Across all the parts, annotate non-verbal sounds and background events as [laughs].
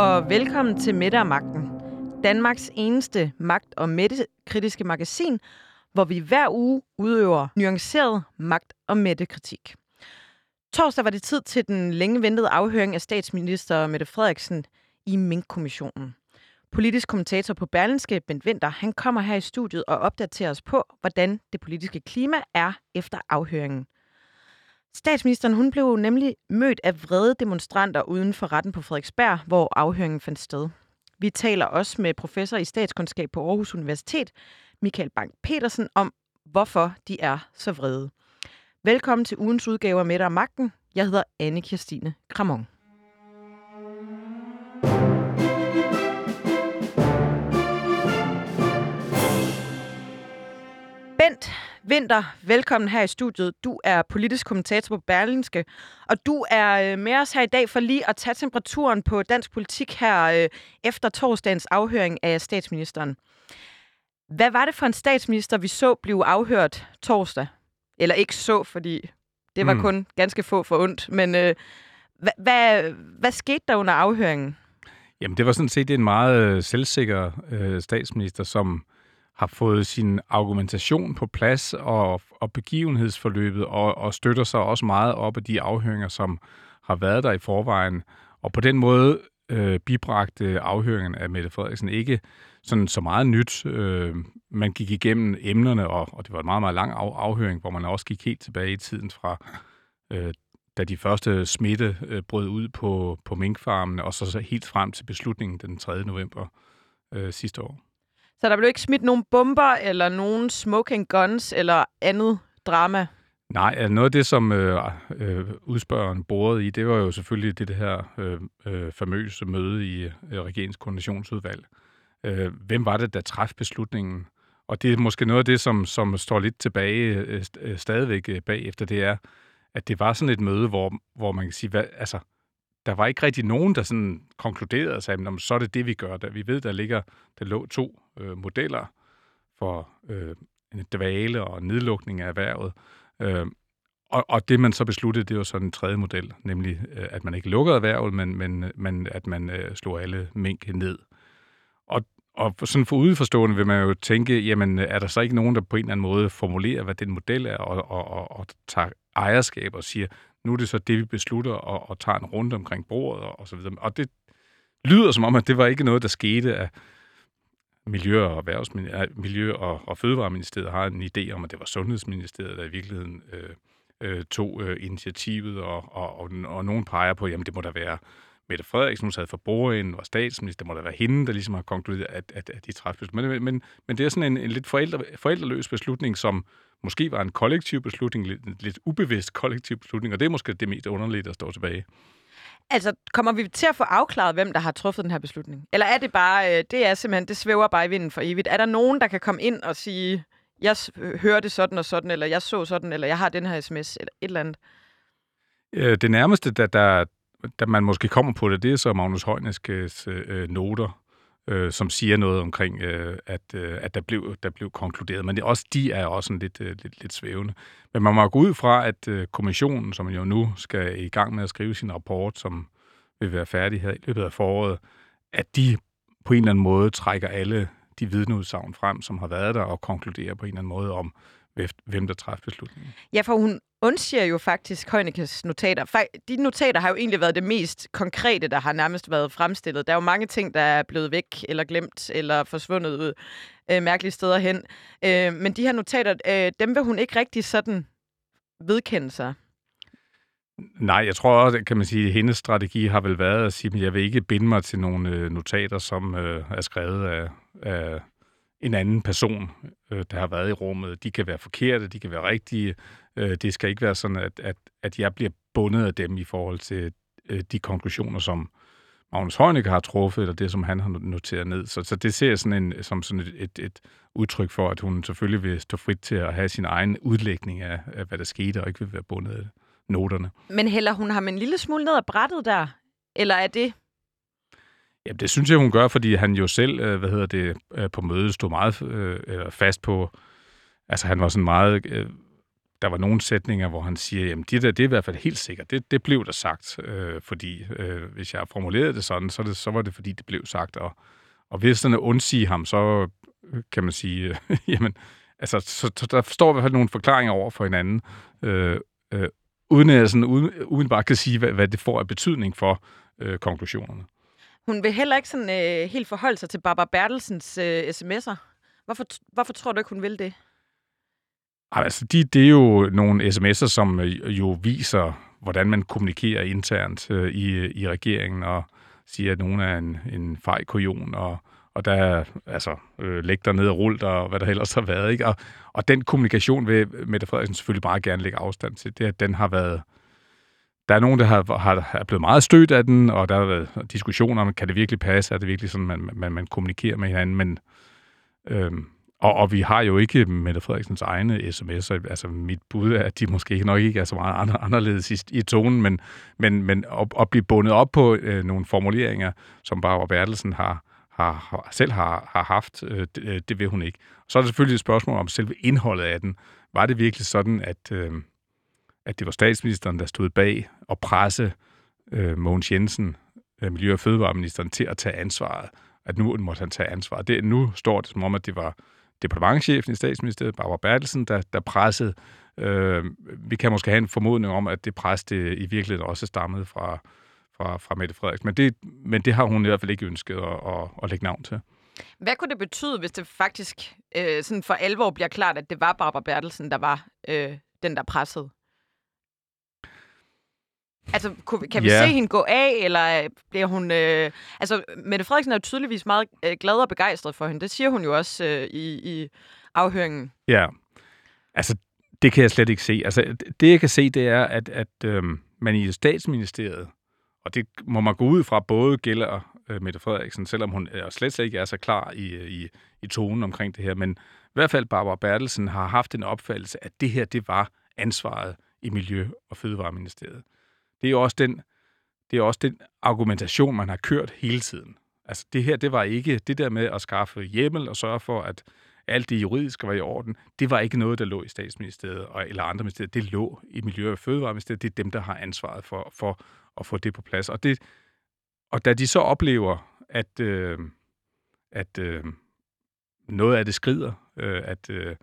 og velkommen til Mette og Magten. Danmarks eneste magt- og mættekritiske magasin, hvor vi hver uge udøver nuanceret magt- og mættekritik. Torsdag var det tid til den længe ventede afhøring af statsminister Mette Frederiksen i Mink-kommissionen. Politisk kommentator på Berlinske, Bent Winter, han kommer her i studiet og opdaterer os på, hvordan det politiske klima er efter afhøringen. Statsministeren hun blev nemlig mødt af vrede demonstranter uden for retten på Frederiksberg, hvor afhøringen fandt sted. Vi taler også med professor i statskundskab på Aarhus Universitet, Michael Bank Petersen, om hvorfor de er så vrede. Velkommen til ugens udgave af Mette og Magten. Jeg hedder anne Kirstine Kramon. Bent Vinter, velkommen her i studiet. Du er politisk kommentator på Berlinske, og du er øh, med os her i dag for lige at tage temperaturen på dansk politik her øh, efter torsdagens afhøring af statsministeren. Hvad var det for en statsminister, vi så blive afhørt torsdag? Eller ikke så, fordi det var mm. kun ganske få for ondt. Men øh, hvad, hvad, hvad skete der under afhøringen? Jamen, det var sådan set en meget øh, selvsikker øh, statsminister, som har fået sin argumentation på plads og, og begivenhedsforløbet, og, og støtter sig også meget op af de afhøringer, som har været der i forvejen. Og på den måde øh, bibragte afhøringen af Mette Frederiksen ikke sådan så meget nyt. Øh, man gik igennem emnerne, og, og det var en meget, meget lang af, afhøring, hvor man også gik helt tilbage i tiden fra, øh, da de første smitte øh, brød ud på, på minkfarmene, og så, så helt frem til beslutningen den 3. november øh, sidste år. Så der blev ikke smidt nogen bomber, eller nogen smoking guns, eller andet drama? Nej, altså noget af det, som øh, øh, udspørgeren borede i, det var jo selvfølgelig det, det her øh, øh, famøse møde i øh, regeringskoordinationsudvalg. Øh, hvem var det, der træffede beslutningen? Og det er måske noget af det, som, som står lidt tilbage øh, øh, stadigvæk øh, bagefter, det er, at det var sådan et møde, hvor, hvor man kan sige, hvad, altså, der var ikke rigtig nogen, der sådan konkluderede sig, sagde, så er det det, vi gør. Der. Vi ved, der ligger, der lå to øh, modeller for øh, en dvale og nedlukning af erhvervet. Øh, og, og det, man så besluttede, det var så en tredje model, nemlig øh, at man ikke lukkede erhvervet, men, men, men at man øh, slog alle mink ned. Og, og sådan for udeforstående vil man jo tænke, jamen er der så ikke nogen, der på en eller anden måde formulerer, hvad den model er, og, og, og, og tager ejerskab og siger, nu er det så det, vi beslutter, og, og tager en runde omkring bordet, og, og så videre. Og det lyder som om, at det var ikke noget, der skete af Miljø- og, erhvervsminister, Miljø- og, og Fødevareministeriet har en idé om, at det var Sundhedsministeriet, der i virkeligheden øh, øh, tog øh, initiativet, og, og, og, og nogen peger på, jamen det må da være Mette Frederiksen, hun sad for bordenden, var statsminister, det må da være hende, der ligesom har konkluderet, at, at, at de træffede men, men, men det er sådan en, en lidt forældre, forældreløs beslutning, som måske var en kollektiv beslutning, lidt, lidt ubevidst kollektiv beslutning, og det er måske det mest underlige, der står tilbage. Altså, kommer vi til at få afklaret, hvem der har truffet den her beslutning? Eller er det bare, øh, det er simpelthen, det svæver bare i vinden for evigt? Er der nogen, der kan komme ind og sige, jeg øh, hørte sådan og sådan, eller jeg så sådan, eller jeg har den her sms, eller et eller andet? Øh, det nærmeste, der, der, der man måske kommer på det, det er så Magnus Højneskes øh, øh, noter, øh, som siger noget omkring, øh, at, øh, at der, blev, der blev konkluderet. Men det, også de er også lidt, øh, lidt, lidt svævende. Men man må gå ud fra, at øh, kommissionen, som jo nu skal i gang med at skrive sin rapport, som vil være færdig her i løbet af foråret, at de på en eller anden måde trækker alle de vidneudsagn frem, som har været der, og konkluderer på en eller anden måde om, hvem der træffer beslutningen. Ja, for hun undsiger jo faktisk Højnekes notater. De notater har jo egentlig været det mest konkrete, der har nærmest været fremstillet. Der er jo mange ting, der er blevet væk, eller glemt, eller forsvundet ud øh, mærkelige steder hen. Øh, men de her notater, øh, dem vil hun ikke rigtig sådan vedkende sig. Nej, jeg tror også, kan man sige, at hendes strategi har vel været at sige, at jeg vil ikke binde mig til nogle øh, notater, som øh, er skrevet af, af en anden person, øh, der har været i rummet. De kan være forkerte, de kan være rigtige. Øh, det skal ikke være sådan, at, at, at jeg bliver bundet af dem i forhold til øh, de konklusioner, som Magnus Heunicke har truffet, eller det, som han har noteret ned. Så, så det ser jeg sådan en, som sådan et, et, et udtryk for, at hun selvfølgelig vil stå frit til at have sin egen udlægning af, af hvad der skete, og ikke vil være bundet af noterne. Men heller hun ham en lille smule ned ad brættet der? Eller er det Ja, det synes jeg, hun gør, fordi han jo selv, øh, hvad hedder det, øh, på mødet stod meget øh, fast på, altså han var sådan meget øh, der var nogle sætninger, hvor han siger, jamen det der, det er i hvert fald helt sikkert. Det, det blev der sagt, øh, fordi øh, hvis jeg formulerede det sådan, så, det, så var det fordi, det blev sagt. Og, og hvis sådan undsige ham, så øh, kan man sige, øh, [laughs] jamen, altså, så, så der står i hvert fald nogle forklaringer over for hinanden, øh, øh, uden at jeg sådan uden, uden bare kan sige, hvad, hvad det får af betydning for øh, konklusionerne. Hun vil heller ikke sådan øh, helt forholde sig til Barbara Bertelsens øh, sms'er. Hvorfor, hvorfor tror du ikke, hun vil det? Altså, de, det er jo nogle sms'er, som øh, jo viser, hvordan man kommunikerer internt øh, i, i regeringen, og siger, at nogen er en, en fej kujon, og, og der er altså, øh, lægter ned og rull og hvad der ellers har været. Ikke? Og, og den kommunikation vil Mette Frederiksen selvfølgelig bare gerne lægge afstand til. Det, at den har været... Der er nogen, der har, har, er blevet meget stødt af den, og der har været diskussioner om, kan det virkelig passe? Er det virkelig sådan, man, man, man kommunikerer med hinanden? Men øhm, og, og vi har jo ikke Mette Frederiksens egne sms'er. Altså mit bud er, at de måske nok ikke er så meget anderledes i, i tonen, men, men, men at, at blive bundet op på øh, nogle formuleringer, som Barbara Bertelsen har, har, har, selv har, har haft, øh, det, øh, det vil hun ikke. Så er der selvfølgelig et spørgsmål om selve indholdet af den. Var det virkelig sådan, at, øh, at det var statsministeren, der stod bag og presse øh, Mogens Jensen, øh, Miljø- og Fødevareministeren, til at tage ansvaret? At nu måtte han tage ansvaret. Det, nu står det som om, at det var departementchefen i statsministeriet, Barbara Bertelsen, der, der pressede. Øh, vi kan måske have en formodning om, at det pres det i virkeligheden også stammede fra, fra, fra Mette Frederiksen. Men det, men det har hun i hvert fald ikke ønsket at, at, at lægge navn til. Hvad kunne det betyde, hvis det faktisk øh, sådan for alvor bliver klart, at det var Barbara Bertelsen, der var øh, den, der pressede? Altså, kan vi yeah. se hende gå af, eller bliver hun... Øh, altså, Mette Frederiksen er jo tydeligvis meget øh, glad og begejstret for hende. Det siger hun jo også øh, i, i afhøringen. Ja, altså, det kan jeg slet ikke se. Altså, det jeg kan se, det er, at, at øh, man i statsministeriet, og det må man gå ud fra, både gælder øh, Mette Frederiksen, selvom hun øh, slet, slet ikke er så klar i, i, i tonen omkring det her, men i hvert fald Barbara Bertelsen har haft en opfattelse, at det her, det var ansvaret i Miljø- og Fødevareministeriet det er jo også den, det er også den argumentation, man har kørt hele tiden. Altså det her, det var ikke det der med at skaffe hjemmel og sørge for, at alt det juridiske var i orden. Det var ikke noget, der lå i statsministeriet og, eller andre ministerier. Det lå i Miljø- og Fødevareministeriet. Det er dem, der har ansvaret for, for at få det på plads. Og, det, og da de så oplever, at, øh, at øh, noget af det skrider, øh, at, øh,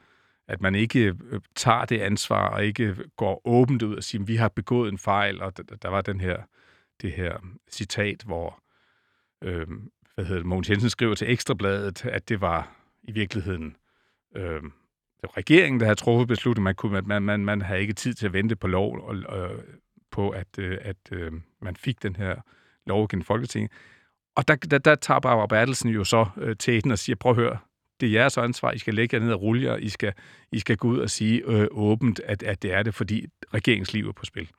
at man ikke øh, tager det ansvar og ikke går åbent ud og siger, at vi har begået en fejl, og der var den her, det her citat, hvor øh, hvad hedder det, Mogens Jensen skriver til Ekstrabladet, at det var i virkeligheden øh, det var regeringen, der havde truffet beslutningen. Man, kunne, man, man, man havde ikke tid til at vente på lov og, øh, på, at, øh, at øh, man fik den her lov gennem Folketinget. Og der, der, der tager Barbara Bertelsen jo så øh, til den og siger, prøv at høre, det er jeres ansvar, I skal lægge jer ned og rulle jer, I skal, I skal gå ud og sige øh, åbent, at, at det er det, fordi regeringsliv er på spil.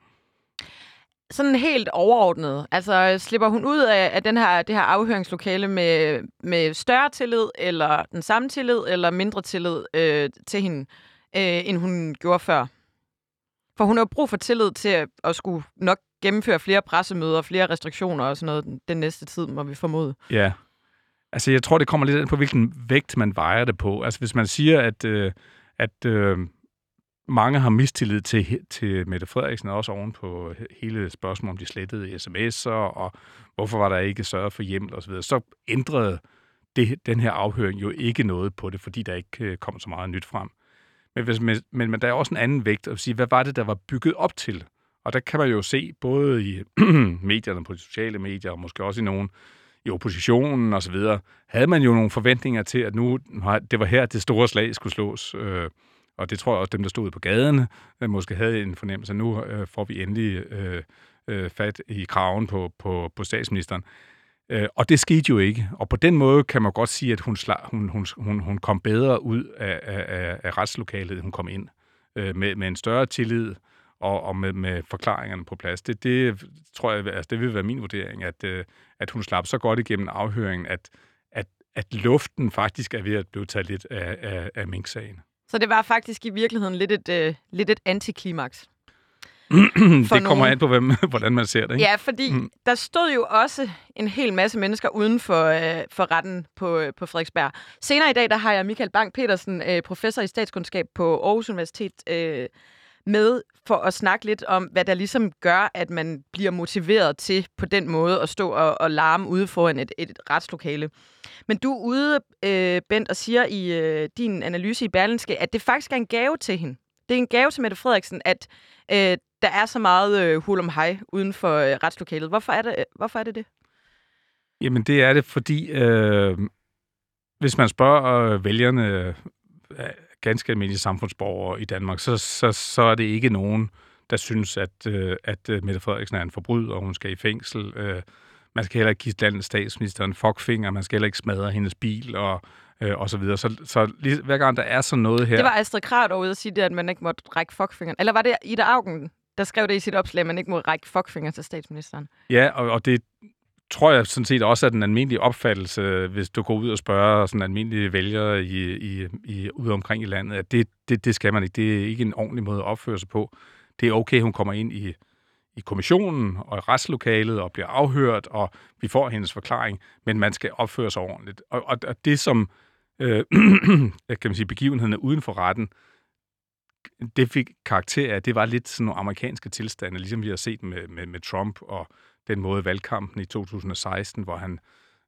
Sådan helt overordnet, altså slipper hun ud af, af den her, det her afhøringslokale med, med større tillid, eller den samme tillid, eller mindre tillid øh, til hende, øh, end hun gjorde før? For hun har brug for tillid til at, at skulle nok gennemføre flere pressemøder, flere restriktioner og sådan noget den, den næste tid, må vi formode. Ja, Altså, jeg tror, det kommer lidt ind på, hvilken vægt man vejer det på. Altså, hvis man siger, at, øh, at øh, mange har mistillid til, til Mette Frederiksen, også oven på hele spørgsmålet om de slettede sms'er, og hvorfor var der ikke sørget for hjem og så videre, så ændrede det, den her afhøring jo ikke noget på det, fordi der ikke øh, kom så meget nyt frem. Men, hvis, men, men, men der er også en anden vægt at sige, hvad var det, der var bygget op til? Og der kan man jo se, både i [clears throat] medierne, på de sociale medier, og måske også i nogle i oppositionen osv., havde man jo nogle forventninger til, at nu det var her, det store slag skulle slås. Øh, og det tror jeg også, dem, der stod på gaden, øh, måske havde en fornemmelse, at nu øh, får vi endelig øh, øh, fat i kraven på, på, på statsministeren. og det skete jo ikke. Og på den måde kan man godt sige, at hun, hun, hun, hun, hun kom bedre ud af, af, af retslokalet, hun kom ind. med, med en større tillid, og, og med, med forklaringerne på plads. Det, det tror jeg, altså det vil være min vurdering, at, øh, at hun slap så godt igennem afhøringen, at, at, at luften faktisk er ved at blive taget lidt af, af, af Mink-sagen. Så det var faktisk i virkeligheden lidt et, øh, lidt et antiklimaks? [clears throat] det kommer nogen. an på, hvem, [laughs] hvordan man ser det. Ikke? Ja, fordi mm. der stod jo også en hel masse mennesker uden for, øh, for retten på, øh, på Frederiksberg. Senere i dag, der har jeg Michael Bang petersen øh, professor i statskundskab på Aarhus Universitet, øh, med for at snakke lidt om, hvad der ligesom gør, at man bliver motiveret til på den måde at stå og, og larme ude foran et, et retslokale. Men du er ude, øh, Bent, og siger i øh, din analyse i Berlinske, at det faktisk er en gave til hende. Det er en gave til Mette Frederiksen, at øh, der er så meget øh, hul om hej uden for øh, retslokalet. Hvorfor er, det, øh, hvorfor er det det? Jamen, det er det, fordi øh, hvis man spørger øh, vælgerne, øh, ganske almindelige samfundsborgere i Danmark, så, så, så er det ikke nogen, der synes, at, øh, at øh, Mette Frederiksen er en forbryder, og hun skal i fængsel. Øh, man skal heller ikke give landets statsminister en fuckfinger, man skal heller ikke smadre hendes bil, og, øh, og så videre. Så, så lige, hver gang der er sådan noget her... Det var Astrid Krav ude at sige det, at man ikke måtte række fuckfingeren. Eller var det Ida Augen, der skrev det i sit opslag, at man ikke må række fuckfinger til statsministeren? Ja, og, og det tror jeg sådan set også er den almindelige opfattelse, hvis du går ud og spørger sådan almindelige vælgere i, i, i, ude omkring i landet, at det, det, det skal man ikke. Det er ikke en ordentlig måde at opføre sig på. Det er okay, hun kommer ind i, i kommissionen og i retslokalet og bliver afhørt, og vi får hendes forklaring, men man skal opføre sig ordentligt. Og, og, og det, som øh, [clears throat] kan man sige, begivenheden er uden for retten, det fik karakter af, det var lidt sådan nogle amerikanske tilstande, ligesom vi har set med, med, med Trump og den måde valgkampen i 2016, hvor han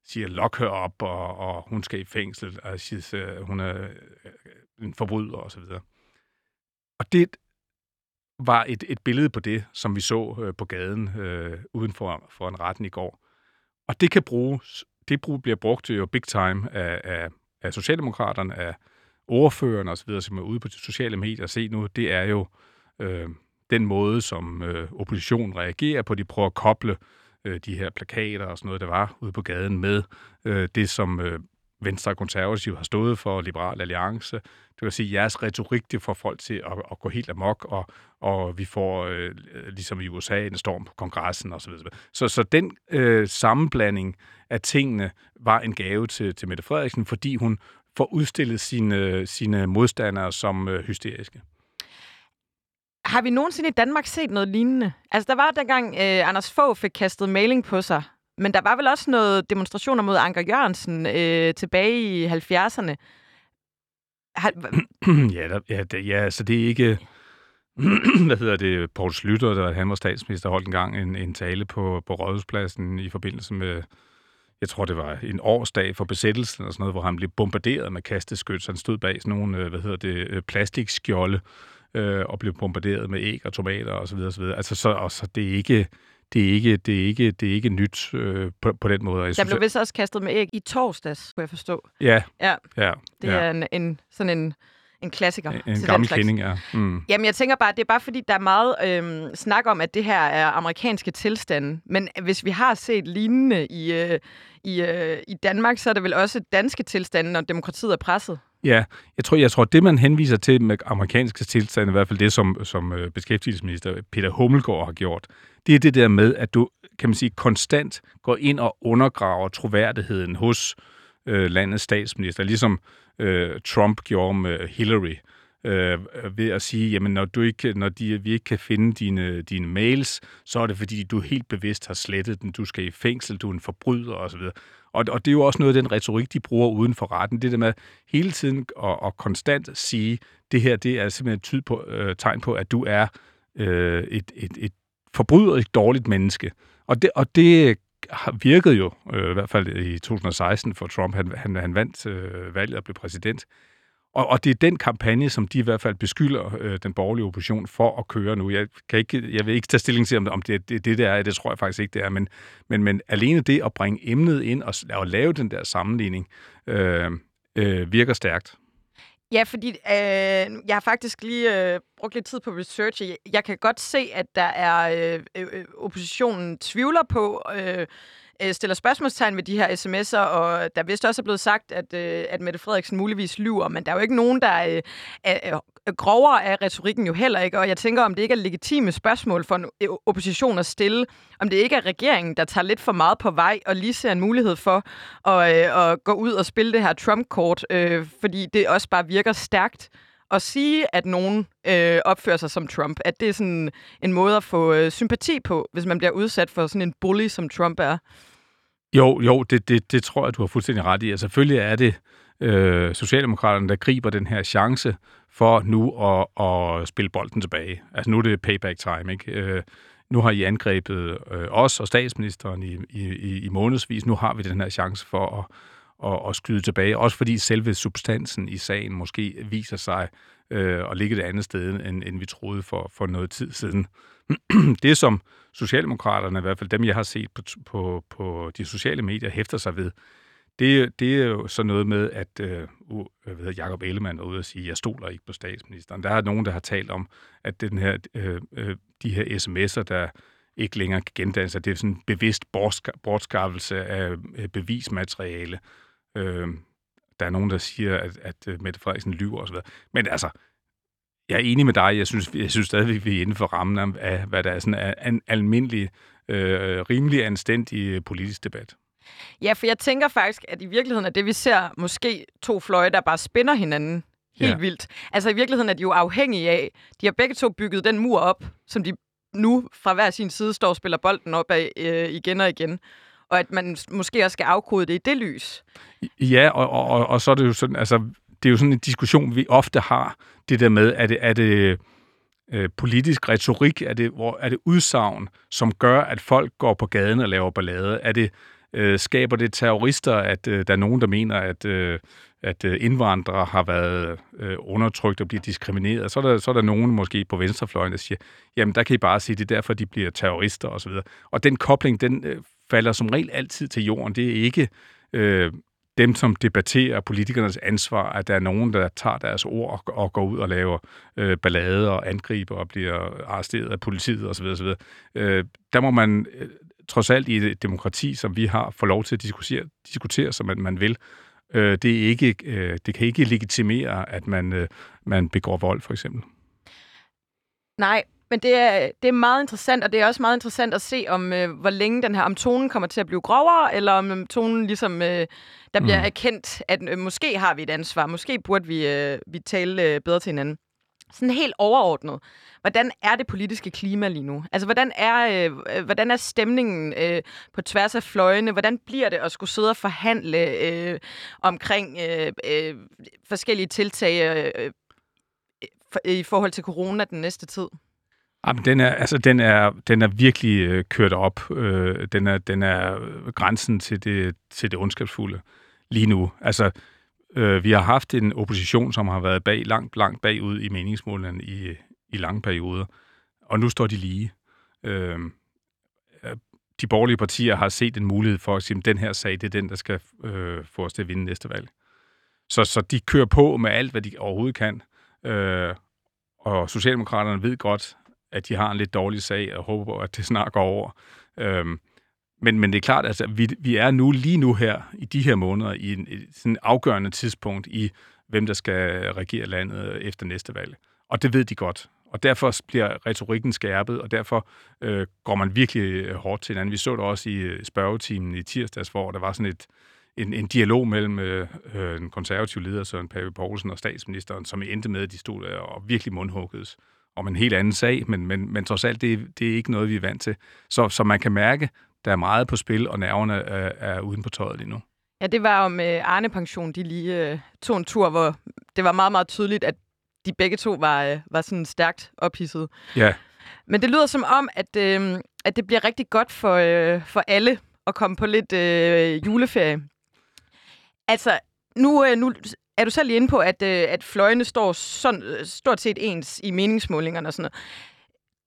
siger, lok her op, og, og hun skal i fængsel, og siger, øh, hun er øh, en forbryder, og så videre. Og det var et, et billede på det, som vi så øh, på gaden øh, uden for, for en retten i går. Og det kan bruges, det brug, bliver brugt jo big time af, af, af Socialdemokraterne, af ordførerne osv., som er ude på de sociale medier og se nu, det er jo øh, den måde, som øh, oppositionen reagerer på. De prøver at koble øh, de her plakater og sådan noget, der var ude på gaden med øh, det, som øh, Venstre og Konservative har stået for, Liberal Alliance. Det vil sige, at jeres retorik, det får folk til at, at gå helt amok, og, og vi får, øh, ligesom i USA, en storm på kongressen osv. Så, så, så den øh, sammenblanding af tingene var en gave til, til Mette Frederiksen, fordi hun får udstillet sine, sine modstandere som øh, hysteriske. Har vi nogensinde i Danmark set noget lignende? Altså, der var dengang øh, Anders Fogh fik kastet mailing på sig, men der var vel også noget demonstrationer mod Anker Jørgensen øh, tilbage i 70'erne. Har... [clears throat] ja, der, ja, der, ja, så det er ikke... [clears throat] hvad hedder det? Poul Slytter, der han var statsminister, holdt en gang en, en tale på, på Rådhuspladsen i forbindelse med jeg tror, det var en årsdag for besættelsen og sådan noget, hvor han blev bombarderet med kasteskyt. Så han stod bag sådan nogle, øh, hvad hedder det, øh, plastikskjolde øh, og blev bombarderet med æg og tomater og så videre, og så videre. Altså, så, og så det er ikke, det er ikke, det er ikke, det er ikke nyt øh, på, på den måde. Jeg der synes, blev vist også kastet med æg i torsdags, kunne jeg forstå. Ja. Ja. ja det ja. er en, en, sådan en en klassiker. En, en gammel kending, ja. Mm. Jamen, jeg tænker bare, det er bare fordi, der er meget øhm, snak om, at det her er amerikanske tilstande. Men hvis vi har set lignende i, øh, i, øh, i Danmark, så er det vel også danske tilstande, når demokratiet er presset? Ja, jeg tror, jeg tror, det man henviser til med amerikanske tilstande, i hvert fald det, som, som øh, beskæftigelsesminister Peter Hummelgaard har gjort, det er det der med, at du, kan man sige, konstant går ind og undergraver troværdigheden hos øh, landets statsminister, ligesom øh, Trump gjorde med Hillary, øh, Øh, ved at sige, jamen når, du ikke, når de, vi ikke kan finde dine, dine mails, så er det fordi, du helt bevidst har slettet den, du skal i fængsel, du er en forbryder osv. Og, og det er jo også noget af den retorik, de bruger uden for retten. Det der med hele tiden og, og konstant sige, det her det er simpelthen et tyd på, øh, tegn på, at du er øh, et, et, et forbryderisk dårligt menneske. Og det, og det virkede jo, øh, i hvert fald i 2016 for Trump. Han, han, han vandt øh, valget og blev præsident. Og, og det er den kampagne, som de i hvert fald beskylder øh, den borgerlige opposition for at køre nu. Jeg, kan ikke, jeg vil ikke tage stilling til, om, om det det, det, det er. Det tror jeg faktisk ikke, det er. Men, men, men alene det at bringe emnet ind og, og lave den der sammenligning, øh, øh, virker stærkt. Ja, fordi øh, jeg har faktisk lige øh, brugt lidt tid på research. Jeg, jeg kan godt se, at der er øh, øh, øh oppositionen tvivler på, øh, øh, stiller spørgsmålstegn ved de her sms'er, og der vist også er blevet sagt, at, øh, at Mette Frederiksen muligvis lyver, men der er jo ikke nogen, der øh, er, er grovere af retorikken jo heller ikke, og jeg tænker, om det ikke er legitime spørgsmål for en opposition at stille, om det ikke er regeringen, der tager lidt for meget på vej og lige ser en mulighed for at, øh, at gå ud og spille det her Trump-kort, øh, fordi det også bare virker stærkt at sige, at nogen øh, opfører sig som Trump, at det er sådan en måde at få øh, sympati på, hvis man bliver udsat for sådan en bully, som Trump er. Jo, jo, det, det, det tror jeg, du har fuldstændig ret i. Altså, selvfølgelig er det øh, Socialdemokraterne, der griber den her chance for nu at, at spille bolden tilbage. Altså nu er det payback time, ikke? Øh, nu har I angrebet øh, os og statsministeren i, i, i månedsvis. Nu har vi den her chance for at, at, at skyde tilbage. Også fordi selve substansen i sagen måske viser sig øh, at ligge et andet sted, end, end vi troede for, for noget tid siden. [clears throat] det, som Socialdemokraterne, i hvert fald dem, jeg har set på, på, på de sociale medier, hæfter sig ved, det, det er jo så noget med, at øh, ved, Jacob Ellemann er ude og sige, jeg stoler ikke på statsministeren. Der er nogen, der har talt om, at den her, øh, øh de her sms'er, der ikke længere kan gendanne sig, det er sådan en bevidst bortskaffelse af øh, bevismateriale. Øh, der er nogen, der siger, at, at øh, Mette Frederiksen lyver osv. Men altså, jeg er enig med dig. Jeg synes, jeg synes stadigvæk, vi er inden for rammen af, hvad der er sådan en almindelig, øh, rimelig anstændig politisk debat. Ja, for jeg tænker faktisk, at i virkeligheden er det, vi ser, måske to fløje, der bare spænder hinanden helt ja. vildt. Altså i virkeligheden er de jo afhængige af, de har begge to bygget den mur op, som de nu fra hver sin side står og spiller bolden op af øh, igen og igen. Og at man måske også skal afkode det i det lys. Ja, og, og, og, og så er det jo sådan, altså, det er jo sådan en diskussion, vi ofte har, det der med, er det, er det øh, politisk retorik, er det, hvor, er det udsagn, som gør, at folk går på gaden og laver ballade? Er det, øh, skaber det terrorister, at øh, der er nogen, der mener, at, øh, at øh, indvandrere har været øh, undertrykt og bliver diskrimineret. Så er, der, så er der nogen måske på venstrefløjen, der siger, jamen der kan I bare sige, det er derfor, de bliver terrorister osv. Og den kobling, den øh, falder som regel altid til jorden. Det er ikke øh, dem, som debatterer politikernes ansvar, at der er nogen, der tager deres ord og, og går ud og laver øh, ballade og angriber og bliver arresteret af politiet osv. osv. Øh, der må man øh, trods alt i et demokrati, som vi har, få lov til at diskutere, diskutere som man, man vil. Øh, det, er ikke, øh, det kan ikke legitimere, at man, øh, man begår vold, for eksempel. Nej, men det er, det er meget interessant, og det er også meget interessant at se, om øh, hvor længe den her, om tonen kommer til at blive grovere, eller om tonen ligesom, øh, der bliver mm. erkendt, at øh, måske har vi et ansvar, måske burde vi, øh, vi tale øh, bedre til hinanden. Sådan helt overordnet. Hvordan er det politiske klima lige nu? Altså, hvordan er, øh, hvordan er stemningen øh, på tværs af fløjene? Hvordan bliver det at skulle sidde og forhandle øh, omkring øh, øh, forskellige tiltag øh, for, i forhold til corona den næste tid? Jamen, den er, altså, den er, den er virkelig øh, kørt op. Øh, den, er, den er øh, grænsen til det, til det ondskabsfulde lige nu. Altså, øh, vi har haft en opposition, som har været bag, langt, langt bagud i meningsmålene i, i lange perioder, og nu står de lige. Øh, de borgerlige partier har set en mulighed for at sige, at den her sag, det er den, der skal øh, få os til at vinde næste valg. Så, så de kører på med alt, hvad de overhovedet kan. Øh, og Socialdemokraterne ved godt, at de har en lidt dårlig sag, og håber at det snart går over. Øhm, men, men det er klart, at altså, vi, vi er nu lige nu her, i de her måneder, i en, et sådan afgørende tidspunkt i, hvem der skal regere landet efter næste valg. Og det ved de godt. Og derfor bliver retorikken skærpet, og derfor øh, går man virkelig øh, hårdt til hinanden. Vi så det også i øh, spørgetimen i tirsdags, hvor der var sådan et, en, en dialog mellem øh, øh, den konservative leder Søren Pape Poulsen og statsministeren, som endte med, at de stod der og virkelig mundhuggedes om en helt anden sag, men, men, men trods alt, det, det er ikke noget, vi er vant til. Så, så man kan mærke, der er meget på spil, og nerverne er, er uden på tøjet lige nu. Ja, det var om øh, Arne Pension, de lige øh, tog en tur, hvor det var meget, meget tydeligt, at de begge to var, øh, var sådan stærkt ophidset. Ja. Men det lyder som om, at, øh, at det bliver rigtig godt for, øh, for alle at komme på lidt øh, juleferie. Altså, nu, øh, nu er du selv inde på, at, øh, at fløjene står sådan, øh, stort set ens i meningsmålingerne og sådan noget.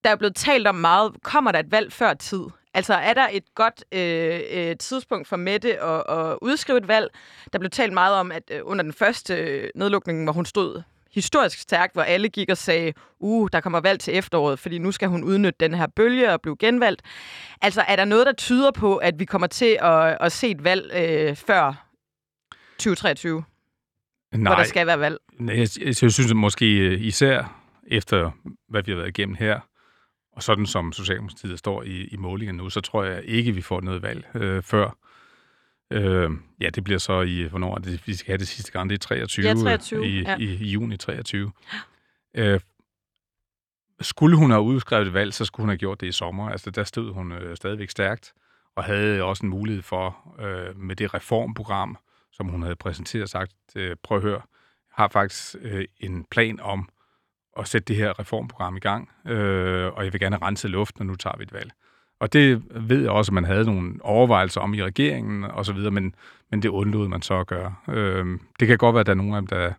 Der er blevet talt om meget, kommer der et valg før tid? Altså, er der et godt øh, øh, tidspunkt for Mette at, at udskrive et valg? Der blev talt meget om, at øh, under den første øh, nedlukning, hvor hun stod historisk stærkt, hvor alle gik og sagde, uh, der kommer valg til efteråret, fordi nu skal hun udnytte den her bølge og blive genvalgt. Altså, er der noget, der tyder på, at vi kommer til at, at se et valg øh, før 2023? Nej, hvor der skal være valg? Nej, jeg, jeg, jeg synes måske øh, især efter, hvad vi har været igennem her, og sådan som Socialdemokratiet står i, i målingen nu, så tror jeg ikke, vi får noget valg øh, før. Øh, ja, det bliver så i, hvornår det, vi skal have det sidste gang, det er 23, ja, 23 i, ja. i, i juni 23. Øh, skulle hun have udskrevet et valg, så skulle hun have gjort det i sommer. Altså, der stod hun øh, stadigvæk stærkt, og havde også en mulighed for, øh, med det reformprogram, som hun havde præsenteret, sagt, øh, prøv at høre, har faktisk øh, en plan om at sætte det her reformprogram i gang, øh, og jeg vil gerne rense luften, og nu tager vi et valg. Og det ved jeg også, at man havde nogle overvejelser om i regeringen og så videre, men, men det undlod man så at gøre. Øh, det kan godt være, at der er nogle af dem, der,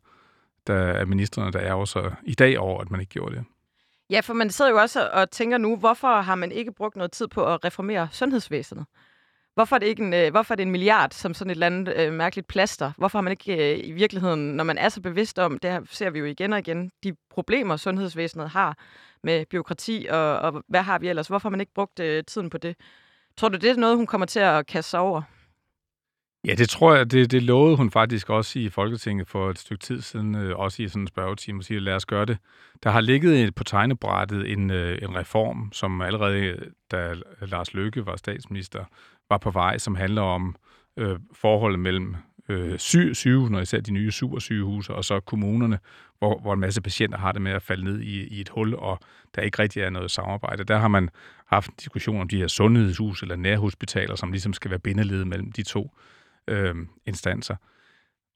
der er ministerne, der er også i dag over, at man ikke gjorde det. Ja, for man sidder jo også og tænker nu, hvorfor har man ikke brugt noget tid på at reformere sundhedsvæsenet? Hvorfor er det ikke en, øh, hvorfor er det en milliard som sådan et eller andet øh, mærkeligt plaster? Hvorfor har man ikke øh, i virkeligheden, når man er så bevidst om, det her ser vi jo igen og igen, de problemer sundhedsvæsenet har med byråkrati og, og hvad har vi ellers? Hvorfor har man ikke brugt øh, tiden på det? Tror du, det er noget, hun kommer til at kaste sig over? Ja, det tror jeg, det, det lovede hun faktisk også i Folketinget for et stykke tid siden, øh, også i sådan en spørgetime, og siger, lad os gøre det. Der har ligget på tegnebrættet en, øh, en reform, som allerede, øh, da Lars Løkke var statsminister, var på vej, som handler om øh, forholdet mellem øh, syge, sygehusene, især de nye supersygehuse, og så kommunerne, hvor, hvor en masse patienter har det med at falde ned i, i et hul, og der ikke rigtig er noget samarbejde. Der har man haft en diskussion om de her sundhedshus eller nærhospitaler, som ligesom skal være bindeled mellem de to øh, instanser.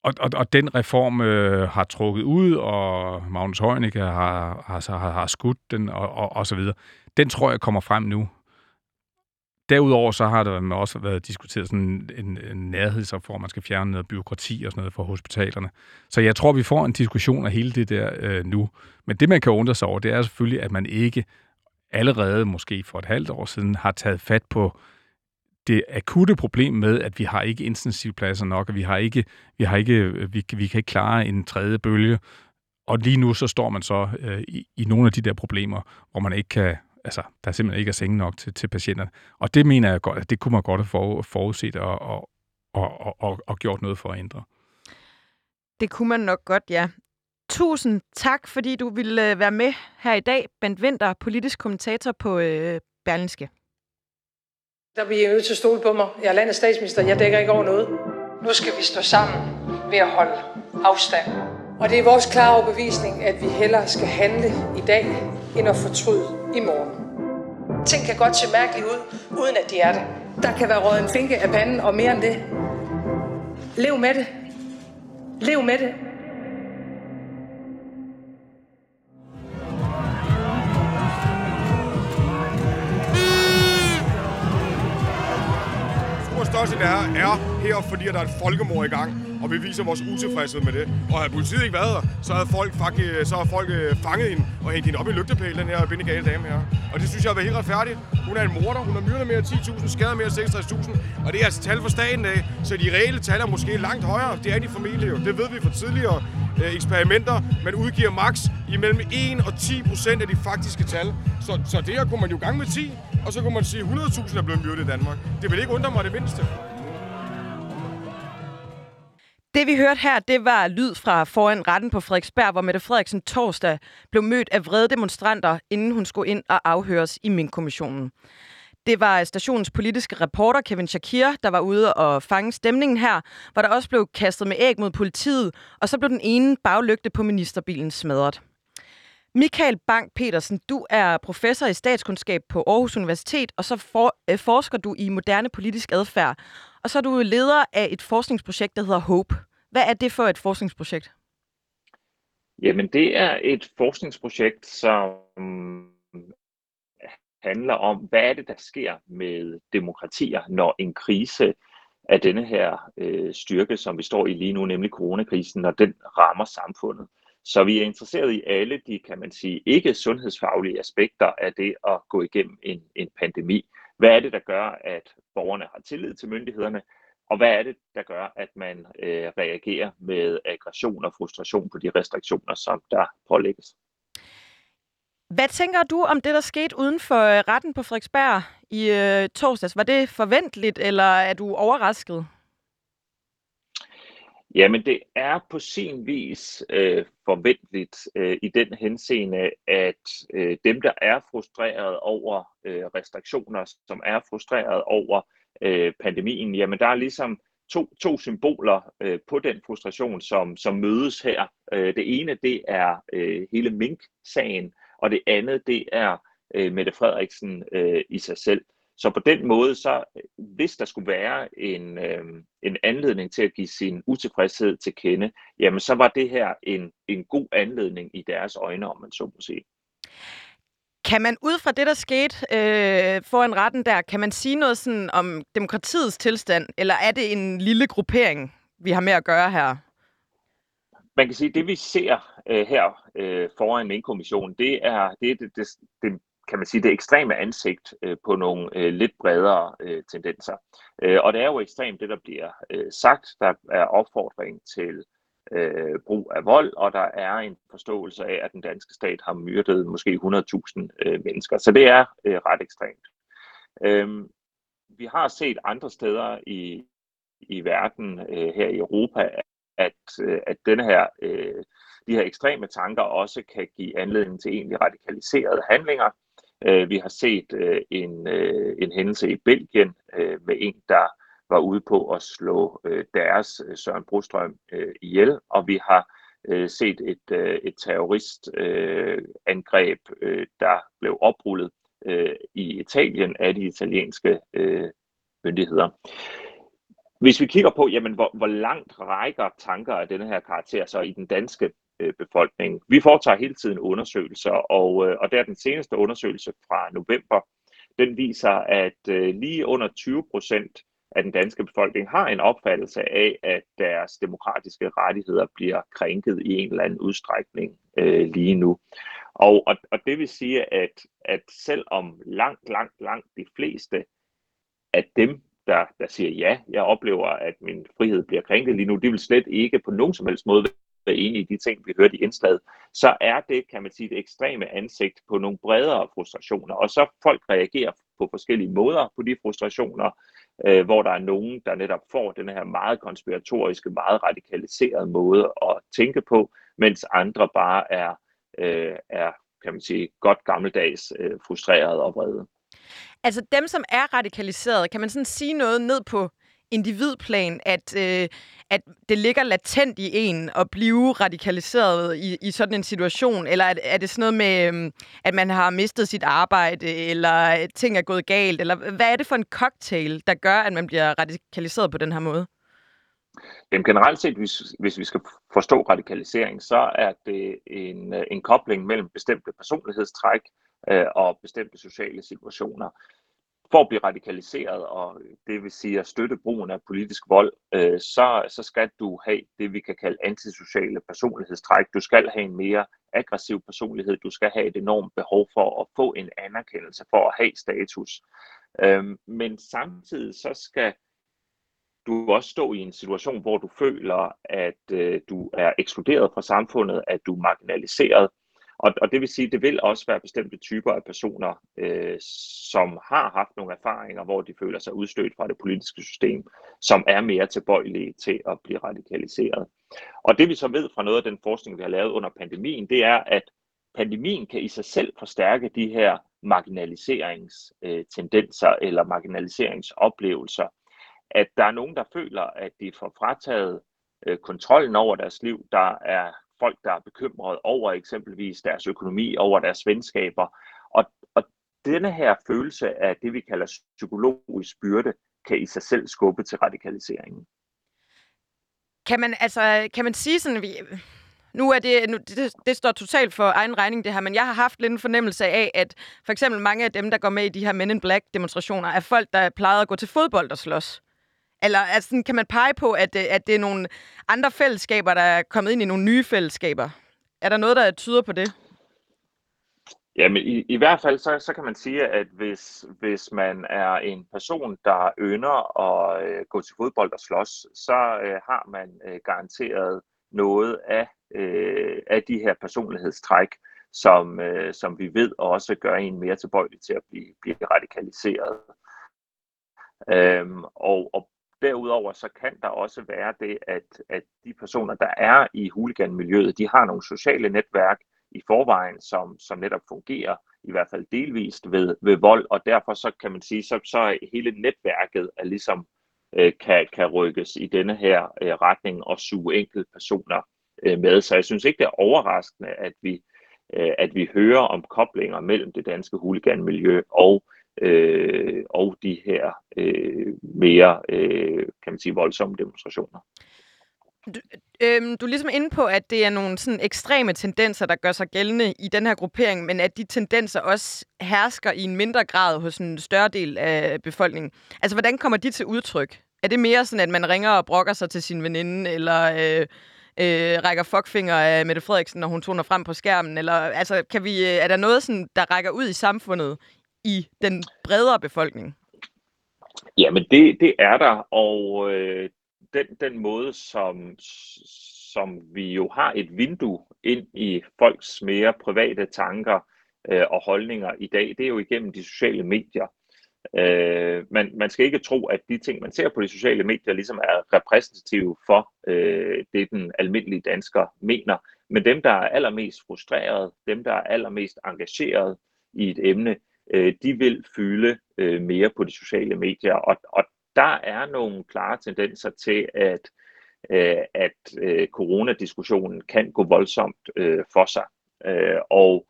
Og, og, og den reform øh, har trukket ud, og Magnus Heunicke har, har, har, har skudt den, og, og, og så videre. Den tror jeg kommer frem nu. Derudover så har der også været diskuteret sådan en, en nærhedsreform, man skal fjerne noget byråkrati og sådan noget fra hospitalerne. Så jeg tror, vi får en diskussion af hele det der øh, nu. Men det, man kan undre sig over, det er selvfølgelig, at man ikke allerede, måske for et halvt år siden, har taget fat på det akutte problem med, at vi har ikke intensivpladser nok, og vi har ikke, vi har ikke, øh, vi, vi kan ikke klare en tredje bølge. Og lige nu så står man så øh, i, i nogle af de der problemer, hvor man ikke kan, altså der simpelthen ikke er senge nok til, til patienterne. Og det mener jeg godt, at det kunne man godt have for, forudset og, og, og, og, og gjort noget for at ændre. Det kunne man nok godt, ja. Tusind tak, fordi du ville øh, være med her i dag. Bent Winter, politisk kommentator på øh, Berlinske. Der bliver nødt til at stole på mig. Jeg er landets statsminister. Jeg dækker ikke over noget. Nu skal vi stå sammen ved at holde afstand. Og det er vores klare overbevisning, at vi hellere skal handle i dag, end at fortryde i morgen. Ting kan godt se mærkeligt ud, uden at de er det. Der kan være røget en finke af panden, og mere end det. Lev med det. Lev med det. største det er, er her, fordi der er et folkemord i gang, og vi viser vores utilfredshed med det. Og havde politiet ikke været der, så havde folk, faktisk, øh, så havde folk øh, fanget hende og hængt hende op i lygtepælen, den her bindegale dame her. Og det synes jeg var helt retfærdigt. Hun er en morder, hun har myrdet mere end 10.000, skadet mere end 66.000, og det er altså tal for staten af, så de reelle tal er måske langt højere. Det er de familie jo. Det ved vi fra tidligere øh, eksperimenter. Man udgiver max imellem 1 og 10 procent af de faktiske tal. Så, så det her kunne man jo gang med 10 og så kunne man sige, at 100.000 er blevet myrdet i Danmark. Det vil ikke undre mig det mindste. Det vi hørte her, det var lyd fra foran retten på Frederiksberg, hvor Mette Frederiksen torsdag blev mødt af vrede demonstranter, inden hun skulle ind og afhøres i Mink-kommissionen. Det var stationens politiske reporter Kevin Shakir, der var ude og fange stemningen her, hvor der også blev kastet med æg mod politiet, og så blev den ene baglygte på ministerbilen smadret. Michael Bang Petersen, du er professor i statskundskab på Aarhus Universitet, og så for, øh, forsker du i moderne politisk adfærd. Og så er du leder af et forskningsprojekt, der hedder HOPE. Hvad er det for et forskningsprojekt? Jamen, det er et forskningsprojekt, som handler om, hvad er det, der sker med demokratier, når en krise af denne her øh, styrke, som vi står i lige nu, nemlig coronakrisen, når den rammer samfundet. Så vi er interesseret i alle de, kan man sige, ikke sundhedsfaglige aspekter af det at gå igennem en, en pandemi. Hvad er det, der gør, at borgerne har tillid til myndighederne? Og hvad er det, der gør, at man øh, reagerer med aggression og frustration på de restriktioner, som der pålægges? Hvad tænker du om det, der skete uden for øh, retten på Frederiksberg i øh, torsdags? Var det forventeligt, eller er du overrasket? Jamen, det er på sin vis øh, forventeligt øh, i den henseende, at øh, dem, der er frustreret over øh, restriktioner, som er frustreret over øh, pandemien, jamen der er ligesom to, to symboler øh, på den frustration, som, som mødes her. Øh, det ene, det er øh, hele Mink-sagen, og det andet, det er øh, Mette Frederiksen øh, i sig selv. Så på den måde, så hvis der skulle være en, øh, en anledning til at give sin utilfredshed til kende, jamen så var det her en, en god anledning i deres øjne, om man så må sige. Kan man ud fra det, der skete øh, foran retten der, kan man sige noget sådan om demokratiets tilstand, eller er det en lille gruppering, vi har med at gøre her? Man kan sige, at det vi ser øh, her øh, foran en kommission, det er det, det, det, det kan man sige, det ekstreme ansigt øh, på nogle øh, lidt bredere øh, tendenser. Øh, og det er jo ekstremt det, der bliver øh, sagt. Der er opfordring til øh, brug af vold, og der er en forståelse af, at den danske stat har myrdet måske 100.000 øh, mennesker. Så det er øh, ret ekstremt. Øh, vi har set andre steder i, i verden, øh, her i Europa, at, øh, at denne her, øh, de her ekstreme tanker også kan give anledning til egentlig radikaliserede handlinger. Øh, vi har set øh, en, øh, en hændelse i Belgien med en, der var ude på at slå deres Søren Brostrøm ihjel, og vi har set et, et terroristangreb, der blev oprullet i Italien af de italienske øh, myndigheder. Hvis vi kigger på, jamen, hvor, hvor langt rækker tanker af denne her karakter så i den danske øh. Vi foretager hele tiden undersøgelser, og, øh, og der den seneste undersøgelse fra november, den viser, at øh, lige under 20 procent at den danske befolkning har en opfattelse af, at deres demokratiske rettigheder bliver krænket i en eller anden udstrækning øh, lige nu. Og, og, og det vil sige, at, at selvom langt, langt, langt de fleste af dem, der, der siger ja, jeg oplever, at min frihed bliver krænket lige nu, de vil slet ikke på nogen som helst måde være enige i de ting, vi hørte i indslaget, så er det, kan man sige, et ekstreme ansigt på nogle bredere frustrationer. Og så folk reagerer på forskellige måder på de frustrationer, øh, hvor der er nogen, der netop får den her meget konspiratoriske, meget radikaliserede måde at tænke på, mens andre bare er, øh, er kan man sige, godt gammeldags øh, frustreret og vrede. Altså dem, som er radikaliseret, kan man sådan sige noget ned på individplan, at, øh, at det ligger latent i en at blive radikaliseret i, i sådan en situation? Eller er, er det sådan noget med, øh, at man har mistet sit arbejde, eller ting er gået galt? Eller hvad er det for en cocktail, der gør, at man bliver radikaliseret på den her måde? Jamen generelt set, hvis, hvis vi skal forstå radikalisering, så er det en, en kobling mellem bestemte personlighedstræk øh, og bestemte sociale situationer for at blive radikaliseret, og det vil sige at støtte brugen af politisk vold, øh, så, så skal du have det, vi kan kalde antisociale personlighedstræk. Du skal have en mere aggressiv personlighed. Du skal have et enormt behov for at få en anerkendelse, for at have status. Øh, men samtidig så skal du også stå i en situation, hvor du føler, at øh, du er ekskluderet fra samfundet, at du er marginaliseret, og, og det vil sige, det vil også være bestemte typer af personer, øh, som har haft nogle erfaringer, hvor de føler sig udstødt fra det politiske system, som er mere tilbøjelige til at blive radikaliseret. Og det vi så ved fra noget af den forskning, vi har lavet under pandemien, det er, at pandemien kan i sig selv forstærke de her marginaliseringstendenser øh, eller marginaliseringsoplevelser. At der er nogen, der føler, at de får frataget øh, kontrollen over deres liv. Der er folk, der er bekymret over eksempelvis deres økonomi, over deres venskaber. Og, og denne her følelse af det, vi kalder psykologisk byrde, kan i sig selv skubbe til radikaliseringen. Kan man, altså, kan man sige sådan, vi, nu er det, nu, det, det står totalt for egen regning det her, men jeg har haft lidt en fornemmelse af, at for eksempel mange af dem, der går med i de her Men in Black demonstrationer, er folk, der plejede at gå til fodbold og slås. Eller altså, kan man pege på, at, øh, at det er nogle andre fællesskaber, der er kommet ind i nogle nye fællesskaber? Er der noget, der tyder på det? Jamen, i, i hvert fald så, så kan man sige, at hvis, hvis man er en person, der ønsker at øh, gå til fodbold og slås, så øh, har man øh, garanteret noget af, øh, af de her personlighedstræk, som, øh, som vi ved også gør en mere tilbøjelig til at blive, blive radikaliseret. Øhm, og, og Derudover så kan der også være det, at, at de personer, der er i huliganmiljøet, de har nogle sociale netværk i forvejen, som, som netop fungerer, i hvert fald delvist ved, ved vold, og derfor så kan man sige, så, så hele netværket er ligesom øh, kan, kan rykkes i denne her øh, retning og suge enkelte personer øh, med. Så jeg synes ikke, det er overraskende, at vi, øh, at vi hører om koblinger mellem det danske huliganmiljø og øh, Øh, og de her øh, mere, øh, kan man sige, voldsomme demonstrationer. Du, øhm, du er ligesom inde på, at det er nogle sådan ekstreme tendenser, der gør sig gældende i den her gruppering, men at de tendenser også hersker i en mindre grad hos en større del af befolkningen. Altså, hvordan kommer de til udtryk? Er det mere sådan, at man ringer og brokker sig til sin veninde, eller øh, øh, rækker fuckfinger af Mette Frederiksen, når hun toner frem på skærmen? Eller, altså, kan vi, øh, er der noget, sådan, der rækker ud i samfundet i den bredere befolkning? Jamen, det, det er der, og øh, den, den måde, som, som vi jo har et vindue ind i folks mere private tanker øh, og holdninger i dag, det er jo igennem de sociale medier. Øh, man, man skal ikke tro, at de ting, man ser på de sociale medier, ligesom er repræsentative for øh, det, den almindelige dansker mener. Men dem, der er allermest frustreret, dem, der er allermest engageret i et emne, øh, de vil fylde øh, mere på de sociale medier. Og, og der er nogle klare tendenser til, at, øh, at øh, coronadiskussionen kan gå voldsomt øh, for sig. Øh, og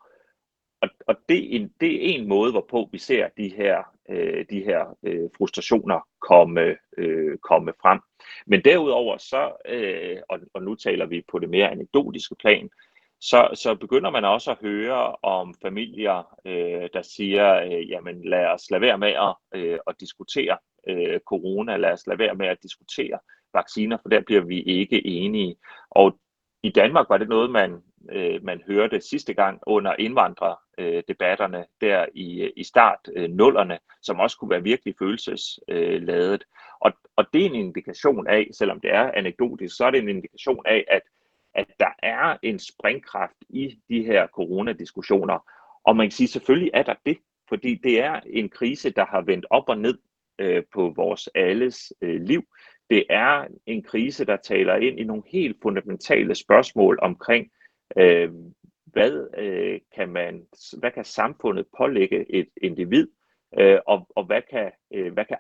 og, og det, er en, det er en måde, hvorpå vi ser de her, øh, de her øh, frustrationer komme, øh, komme frem. Men derudover så, øh, og, og nu taler vi på det mere anekdotiske plan, så, så begynder man også at høre om familier, øh, der siger, øh, jamen lad os lade være med at, øh, at diskutere øh, corona, lad os lade være med at diskutere vacciner, for der bliver vi ikke enige. Og i Danmark var det noget, man, øh, man hørte sidste gang under indvandrerdebatterne øh, der i, i start øh, nullerne, som også kunne være virkelig følelsesladet. Øh, og, og det er en indikation af, selvom det er anekdotisk, så er det en indikation af, at, at der er en springkraft i de her coronadiskussioner. Og man kan sige, selvfølgelig er der det, fordi det er en krise, der har vendt op og ned øh, på vores alles øh, liv. Det er en krise, der taler ind i nogle helt fundamentale spørgsmål omkring, øh, hvad, øh, kan man, hvad kan samfundet pålægge et individ, øh, og, og hvad, kan, øh, hvad kan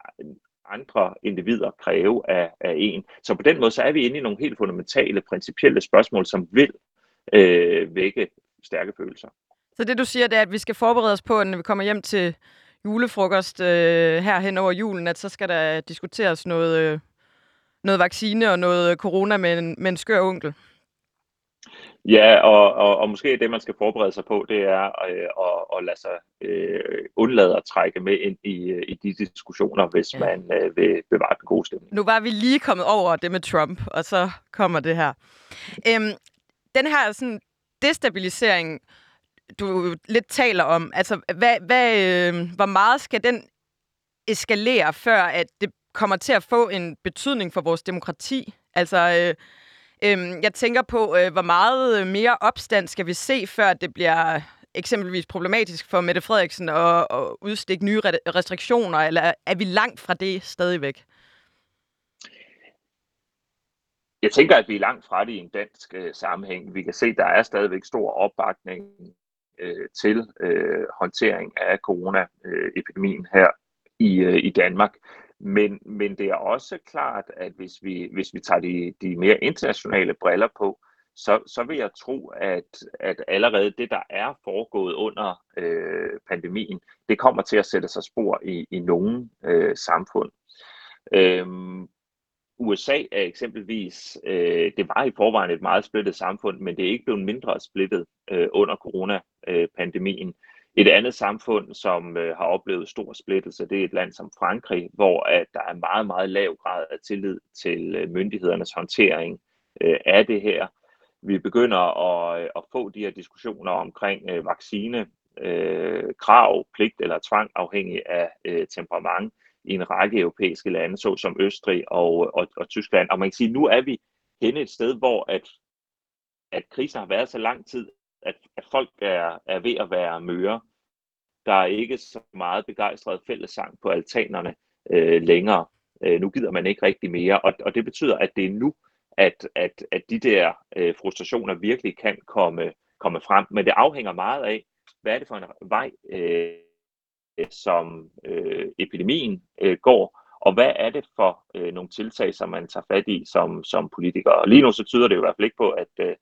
andre individer kræve af, af en. Så på den måde så er vi inde i nogle helt fundamentale, principielle spørgsmål, som vil øh, vække stærke følelser. Så det du siger, det er, at vi skal forberede os på, når vi kommer hjem til julefrokost øh, her hen over julen, at så skal der diskuteres noget, øh, noget vaccine og noget corona med en, med en skør onkel. Ja, og, og, og måske det, man skal forberede sig på, det er øh, at, at lade sig øh, undlade at trække med ind i, i de diskussioner, hvis ja. man øh, vil bevare den gode stemning. Nu var vi lige kommet over det med Trump, og så kommer det her. Øhm, den her sådan, destabilisering, du lidt taler om, altså hvad, hvad, øh, hvor meget skal den eskalere, før at det kommer til at få en betydning for vores demokrati? Altså, øh, øh, jeg tænker på, øh, hvor meget øh, mere opstand skal vi se, før det bliver eksempelvis problematisk for Mette Frederiksen at, at udstikke nye restriktioner, eller er vi langt fra det stadigvæk? Jeg tænker, at vi er langt fra det i en dansk øh, sammenhæng. Vi kan se, at der er stadigvæk stor opbakning øh, til øh, håndtering af coronaepidemien her i, øh, i Danmark. Men, men det er også klart, at hvis vi, hvis vi tager de, de mere internationale briller på, så, så vil jeg tro, at, at allerede det, der er foregået under øh, pandemien, det kommer til at sætte sig spor i, i nogle øh, samfund. Øhm, USA er eksempelvis, øh, det var i forvejen et meget splittet samfund, men det er ikke blevet mindre splittet øh, under coronapandemien. Et andet samfund, som øh, har oplevet stor splittelse, det er et land som Frankrig, hvor at der er meget, meget lav grad af tillid til øh, myndighedernes håndtering øh, af det her. Vi begynder at, øh, at få de her diskussioner omkring øh, vaccine, øh, krav, pligt eller tvang afhængig af øh, temperament i en række europæiske lande, såsom Østrig og, og, og Tyskland. Og man kan sige, at nu er vi henne et sted, hvor at, at krisen har været så lang tid, at, at folk er, er ved at være møre. Der er ikke så meget begejstret fællessang på altanerne øh, længere. Øh, nu gider man ikke rigtig mere, og, og det betyder, at det er nu, at, at, at de der øh, frustrationer virkelig kan komme, komme frem. Men det afhænger meget af, hvad er det for en vej, øh, som øh, epidemien øh, går, og hvad er det for øh, nogle tiltag, som man tager fat i som, som politiker. Og lige nu så tyder det jo i hvert fald ikke på, at, øh,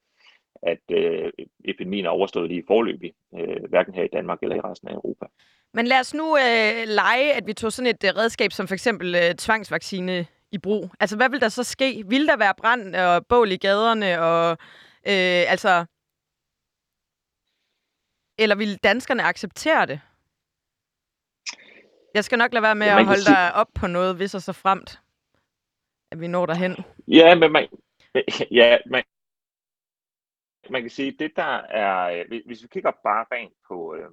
at øh, epidemien er overstået lige forløbig, øh, hverken her i Danmark eller i resten af Europa. Men lad os nu øh, lege, at vi tog sådan et øh, redskab som for eksempel øh, tvangsvaccine i brug. Altså, hvad vil der så ske? Vil der være brand og bål i gaderne? Og, øh, altså, eller vil danskerne acceptere det? Jeg skal nok lade være med ja, at holde sige... dig op på noget, hvis og så fremt, at vi når derhen. Ja, men man, [laughs] ja, man, man kan sige, det der er, øh, hvis vi kigger bare rent på, øh,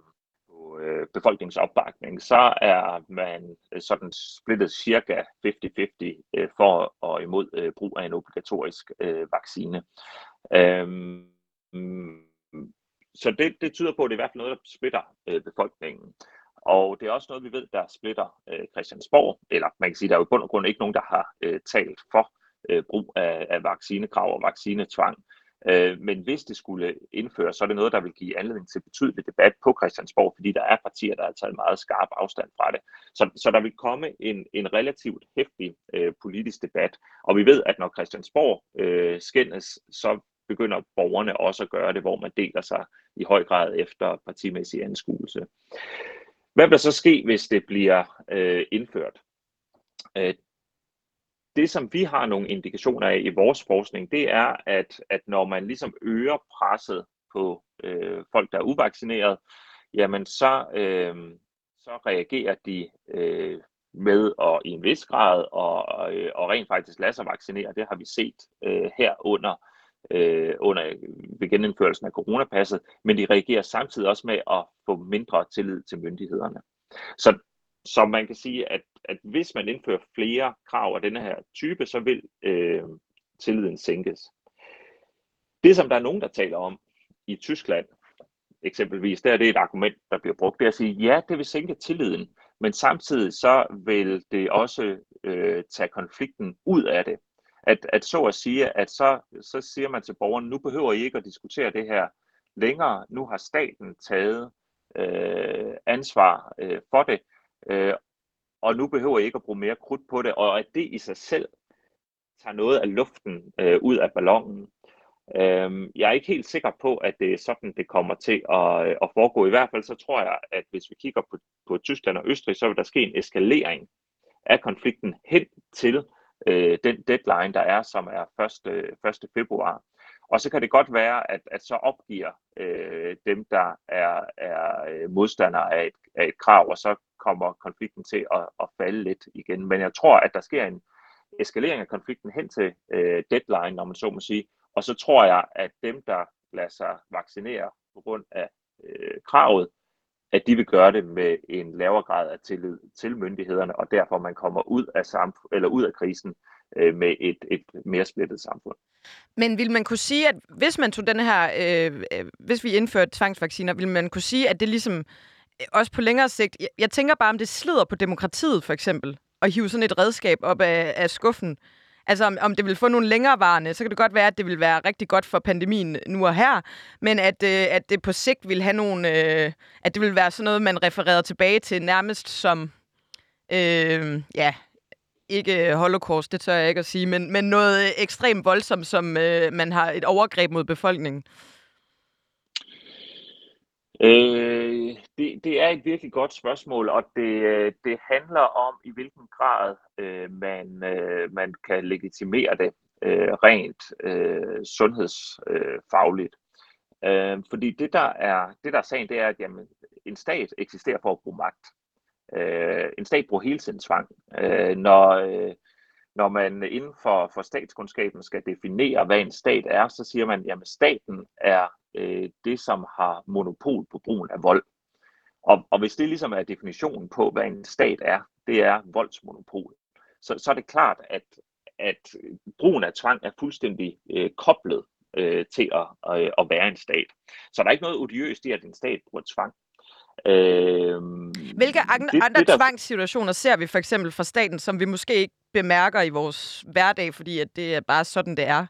på øh, befolkningsopbakning, så er man øh, sådan splittet cirka 50-50 øh, for og imod øh, brug af en obligatorisk øh, vaccine. Øhm, så det, det tyder på, at det er i hvert fald noget, der splitter øh, befolkningen. Og det er også noget, vi ved, der splitter øh, Christiansborg, eller man kan sige, der er jo i bund og grund ikke nogen, der har øh, talt for øh, brug af, af vaccinekrav og vaccinetvang. Øh, men hvis det skulle indføres, så er det noget, der vil give anledning til betydelig debat på Christiansborg, fordi der er partier, der altså har taget meget skarp afstand fra det. Så, så der vil komme en, en relativt hæftig øh, politisk debat. Og vi ved, at når Christiansborg øh, skændes, så begynder borgerne også at gøre det, hvor man deler sig i høj grad efter partimæssig anskuelse. Hvad vil der så ske, hvis det bliver øh, indført? Øh, det, som vi har nogle indikationer af i vores forskning, det er, at, at når man ligesom øger presset på øh, folk, der er uvaccineret, jamen så, øh, så reagerer de øh, med og i en vis grad og, og, øh, og rent faktisk lade sig vaccinere. Det har vi set øh, her under øh, under ved genindførelsen af coronapasset, men de reagerer samtidig også med at få mindre tillid til myndighederne. Så, så man kan sige, at, at hvis man indfører flere krav af denne her type, så vil øh, tilliden sænkes. Det, som der er nogen, der taler om i Tyskland, eksempelvis, der er det et argument, der bliver brugt, det er at sige, ja, det vil sænke tilliden, men samtidig så vil det også øh, tage konflikten ud af det. At, at så at sige, at så, så siger man til borgeren, nu behøver I ikke at diskutere det her længere, nu har staten taget øh, ansvar øh, for det, øh, og nu behøver I ikke at bruge mere krudt på det, og at det i sig selv tager noget af luften øh, ud af ballonen. Øh, jeg er ikke helt sikker på, at det er sådan, det kommer til at, øh, at foregå. I hvert fald så tror jeg, at hvis vi kigger på, på Tyskland og Østrig, så vil der ske en eskalering af konflikten hen til øh, den deadline, der er, som er 1. 1. Øh, februar. Og så kan det godt være, at, at så opgiver øh, dem, der er, er øh, modstandere af et, af et krav, og så kommer konflikten til at, at falde lidt igen. Men jeg tror, at der sker en eskalering af konflikten hen til øh, deadline, når man så må sige. Og så tror jeg, at dem, der lader sig vaccinere på grund af øh, kravet, at de vil gøre det med en lavere grad af tillid til myndighederne, og derfor man kommer ud af, samf- eller ud af krisen øh, med et, et mere splittet samfund. Men vil man kunne sige, at hvis man tog den her, øh, øh hvis vi indførte tvangsvacciner, vil man kunne sige, at det ligesom øh, også på længere sigt, jeg, jeg tænker bare, om det slider på demokratiet for eksempel, at hive sådan et redskab op af, af skuffen, Altså om, om det vil få nogle længerevarende, så kan det godt være, at det vil være rigtig godt for pandemien nu og her, men at, øh, at det på sigt vil have nogle, øh, at det vil være sådan noget, man refererer tilbage til nærmest som, øh, ja, ikke øh, holocaust, det tør jeg ikke at sige, men, men noget øh, ekstremt voldsomt, som øh, man har et overgreb mod befolkningen. Øh, det, det er et virkelig godt spørgsmål, og det, øh, det handler om, i hvilken grad øh, man, øh, man kan legitimere det øh, rent øh, sundhedsfagligt. Øh, fordi det der, er, det, der er sagen, det er, at jamen, en stat eksisterer for at bruge magt. Øh, en stat bruger hele tiden tvang. Øh, når, øh, når man inden for, for statskundskaben skal definere, hvad en stat er, så siger man, at staten er øh, det, som har monopol på brugen af vold. Og, og hvis det ligesom er definitionen på, hvad en stat er, det er voldsmonopol, så, så er det klart, at, at brugen af tvang er fuldstændig øh, koblet øh, til at, øh, at være en stat. Så der er ikke noget odiøst i, at en stat bruger tvang. Øh, Hvilke andre, det, andre det, der... tvangssituationer ser vi for eksempel fra staten, som vi måske ikke bemærker i vores hverdag, fordi at det er bare sådan, det er?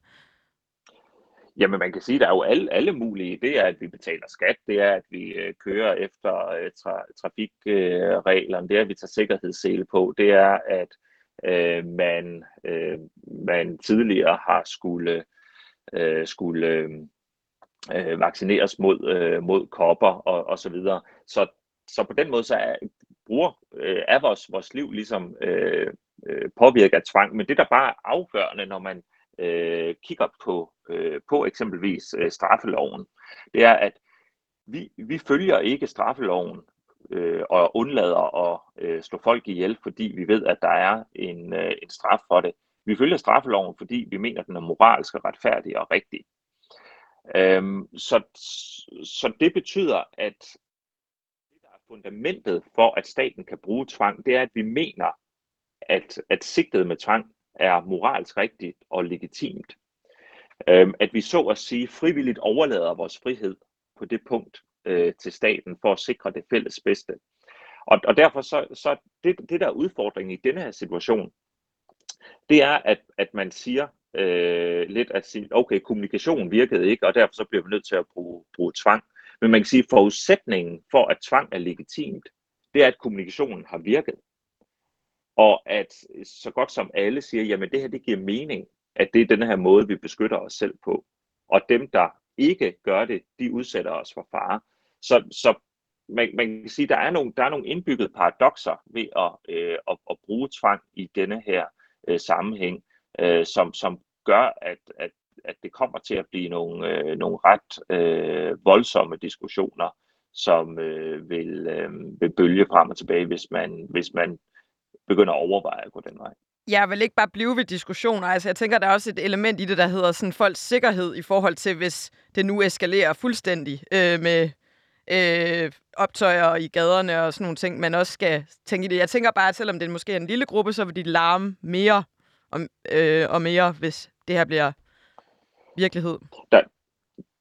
Jamen man kan sige, at der er jo alle, alle mulige. Det er, at vi betaler skat, det er, at vi øh, kører efter øh, tra- trafikreglerne, øh, det er, at vi tager sikkerhedssele på, det er, at øh, man, øh, man tidligere har skulle, øh, skulle øh, vaccineres mod, øh, mod kopper og, og så videre. Så, så på den måde så er, bruger, øh, er vores, vores liv ligesom øh, øh, påvirket af tvang, men det der bare er afgørende, når man øh, kigger på, øh, på eksempelvis øh, straffeloven, det er, at vi, vi følger ikke straffeloven øh, og undlader at øh, slå folk ihjel, fordi vi ved, at der er en, øh, en straf for det. Vi følger straffeloven, fordi vi mener, at den er moralsk og retfærdig og rigtig. Øhm, så, så det betyder, at det, der er fundamentet for, at staten kan bruge tvang, det er, at vi mener, at, at sigtet med tvang er moralsk rigtigt og legitimt. Øhm, at vi så at sige frivilligt overlader vores frihed på det punkt øh, til staten for at sikre det fælles bedste. Og, og derfor så, så det, det der er udfordringen i denne her situation, det er, at, at man siger øh, lidt, at sige, okay, kommunikation virkede ikke, og derfor så bliver vi nødt til at bruge, bruge tvang. Men man kan sige, at forudsætningen for, at tvang er legitimt, det er, at kommunikationen har virket. Og at så godt som alle siger, jamen det her, det giver mening, at det er den her måde, vi beskytter os selv på. Og dem, der ikke gør det, de udsætter os for fare. Så, så man, man kan sige, at der er nogle, der er nogle indbyggede paradoxer ved at, øh, at, at bruge tvang i denne her øh, sammenhæng, øh, som, som gør, at, at, at det kommer til at blive nogle, øh, nogle ret øh, voldsomme diskussioner, som øh, vil, øh, vil bølge frem og tilbage, hvis man, hvis man begynder at overveje at gå den vej. Jeg vil ikke bare blive ved diskussioner. Altså, jeg tænker, der er også et element i det, der hedder sådan folks sikkerhed i forhold til, hvis det nu eskalerer fuldstændig øh, med øh, optøjer i gaderne og sådan nogle ting, man også skal tænke i det. Jeg tænker bare, at selvom det måske er en lille gruppe, så vil de larme mere og, øh, og mere, hvis det her bliver virkelighed. Der,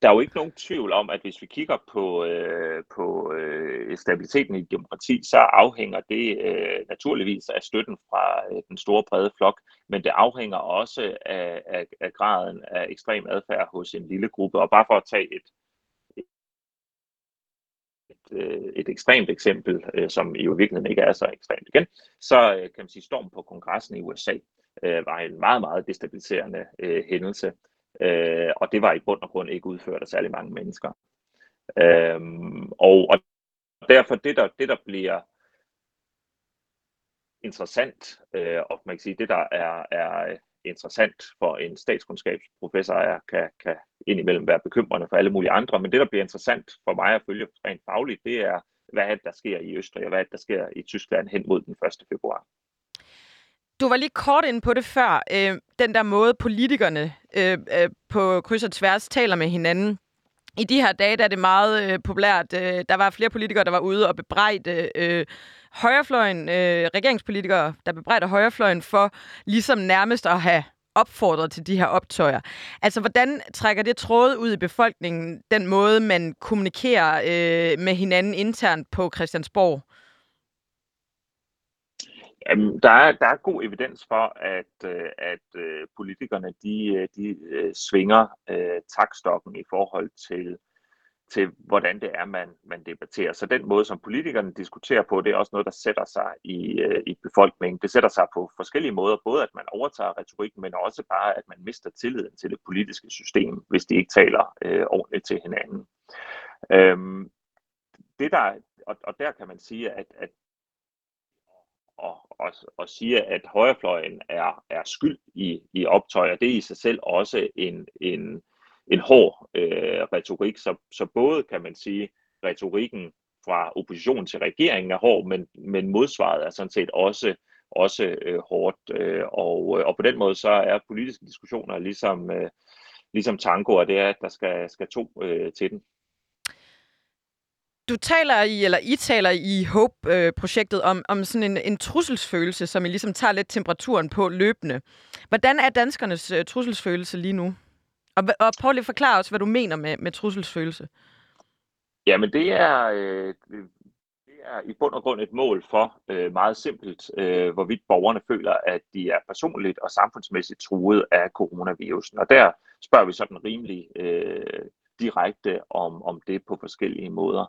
der er jo ikke nogen tvivl om, at hvis vi kigger på, øh, på øh, stabiliteten i demokrati, så afhænger det øh, naturligvis af støtten fra øh, den store brede flok, men det afhænger også af, af, af graden af ekstrem adfærd hos en lille gruppe. Og bare for at tage et, et, øh, et ekstremt eksempel, øh, som i virkeligheden ikke er så ekstremt igen, så øh, kan man sige, storm på kongressen i USA øh, var en meget, meget destabiliserende øh, hændelse. Øh, og det var i bund og grund ikke udført af særlig mange mennesker. Øh, og, og derfor det der, det, der bliver interessant, øh, og man kan sige, det der er, er interessant for en statskundskabsprofessor, er, kan, kan indimellem være bekymrende for alle mulige andre, men det, der bliver interessant for mig at følge rent fagligt, det er, hvad er det, der sker i Østrig, og hvad er det, der sker i Tyskland hen mod den 1. februar. Du var lige kort inde på det før. Øh, den der måde, politikerne øh, øh, på kryds og tværs taler med hinanden. I de her dage der er det meget øh, populært. Øh, der var flere politikere, der var ude og bebrejde øh, højrefløjen, øh, regeringspolitikere, der bebrejder højrefløjen for ligesom nærmest at have opfordret til de her optøjer. Altså, hvordan trækker det tråd ud i befolkningen, den måde, man kommunikerer øh, med hinanden internt på Christiansborg? Jamen, der, er, der er god evidens for, at, øh, at øh, politikerne de, øh, de svinger øh, takstokken i forhold til, til, hvordan det er, man, man debatterer. Så den måde, som politikerne diskuterer på, det er også noget, der sætter sig i, i befolkningen. Det sætter sig på forskellige måder, både at man overtager retorikken, men også bare, at man mister tilliden til det politiske system, hvis de ikke taler øh, ordentligt til hinanden. Øhm, det der, og, og der kan man sige, at, at og, og, siger, at højrefløjen er, er skyld i, i optøjer, det er i sig selv også en, en, en hård øh, retorik. Så, så både kan man sige, retorikken fra opposition til regeringen er hård, men, men modsvaret er sådan set også, også øh, hårdt. Øh, og, øh, og på den måde så er politiske diskussioner ligesom, øh, ligesom tango, og det er, at der skal, skal to øh, til den. Du taler i, eller I taler i HOPE-projektet øh, om, om sådan en, en trusselsfølelse, som I ligesom tager lidt temperaturen på løbende. Hvordan er danskernes uh, trusselsfølelse lige nu? Og, og prøv lige at forklare os, hvad du mener med, med trusselsfølelse. Jamen det er, øh, det er i bund og grund et mål for øh, meget simpelt, øh, hvorvidt borgerne føler, at de er personligt og samfundsmæssigt truet af coronavirusen. Og der spørger vi sådan rimelig øh, direkte om, om det på forskellige måder.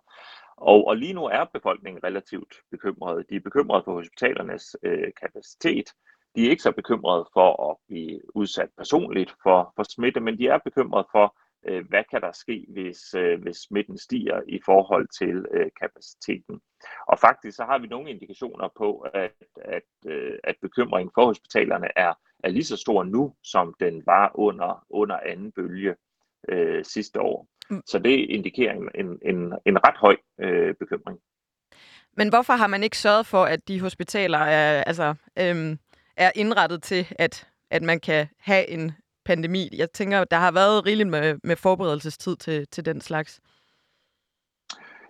Og, og lige nu er befolkningen relativt bekymret. De er bekymrede for hospitalernes øh, kapacitet. De er ikke så bekymrede for at blive udsat personligt for, for smitte, men de er bekymrede for øh, hvad kan der ske, hvis, øh, hvis smitten stiger i forhold til øh, kapaciteten. Og faktisk så har vi nogle indikationer på, at, at, øh, at bekymringen for hospitalerne er, er lige så stor nu, som den var under, under anden bølge øh, sidste år. Mm. Så det indikerer en, en, en, en ret høj øh, bekymring. Men hvorfor har man ikke sørget for, at de hospitaler er, altså, øhm, er indrettet til, at, at man kan have en pandemi? Jeg tænker, der har været rigeligt med, med forberedelsestid til, til den slags.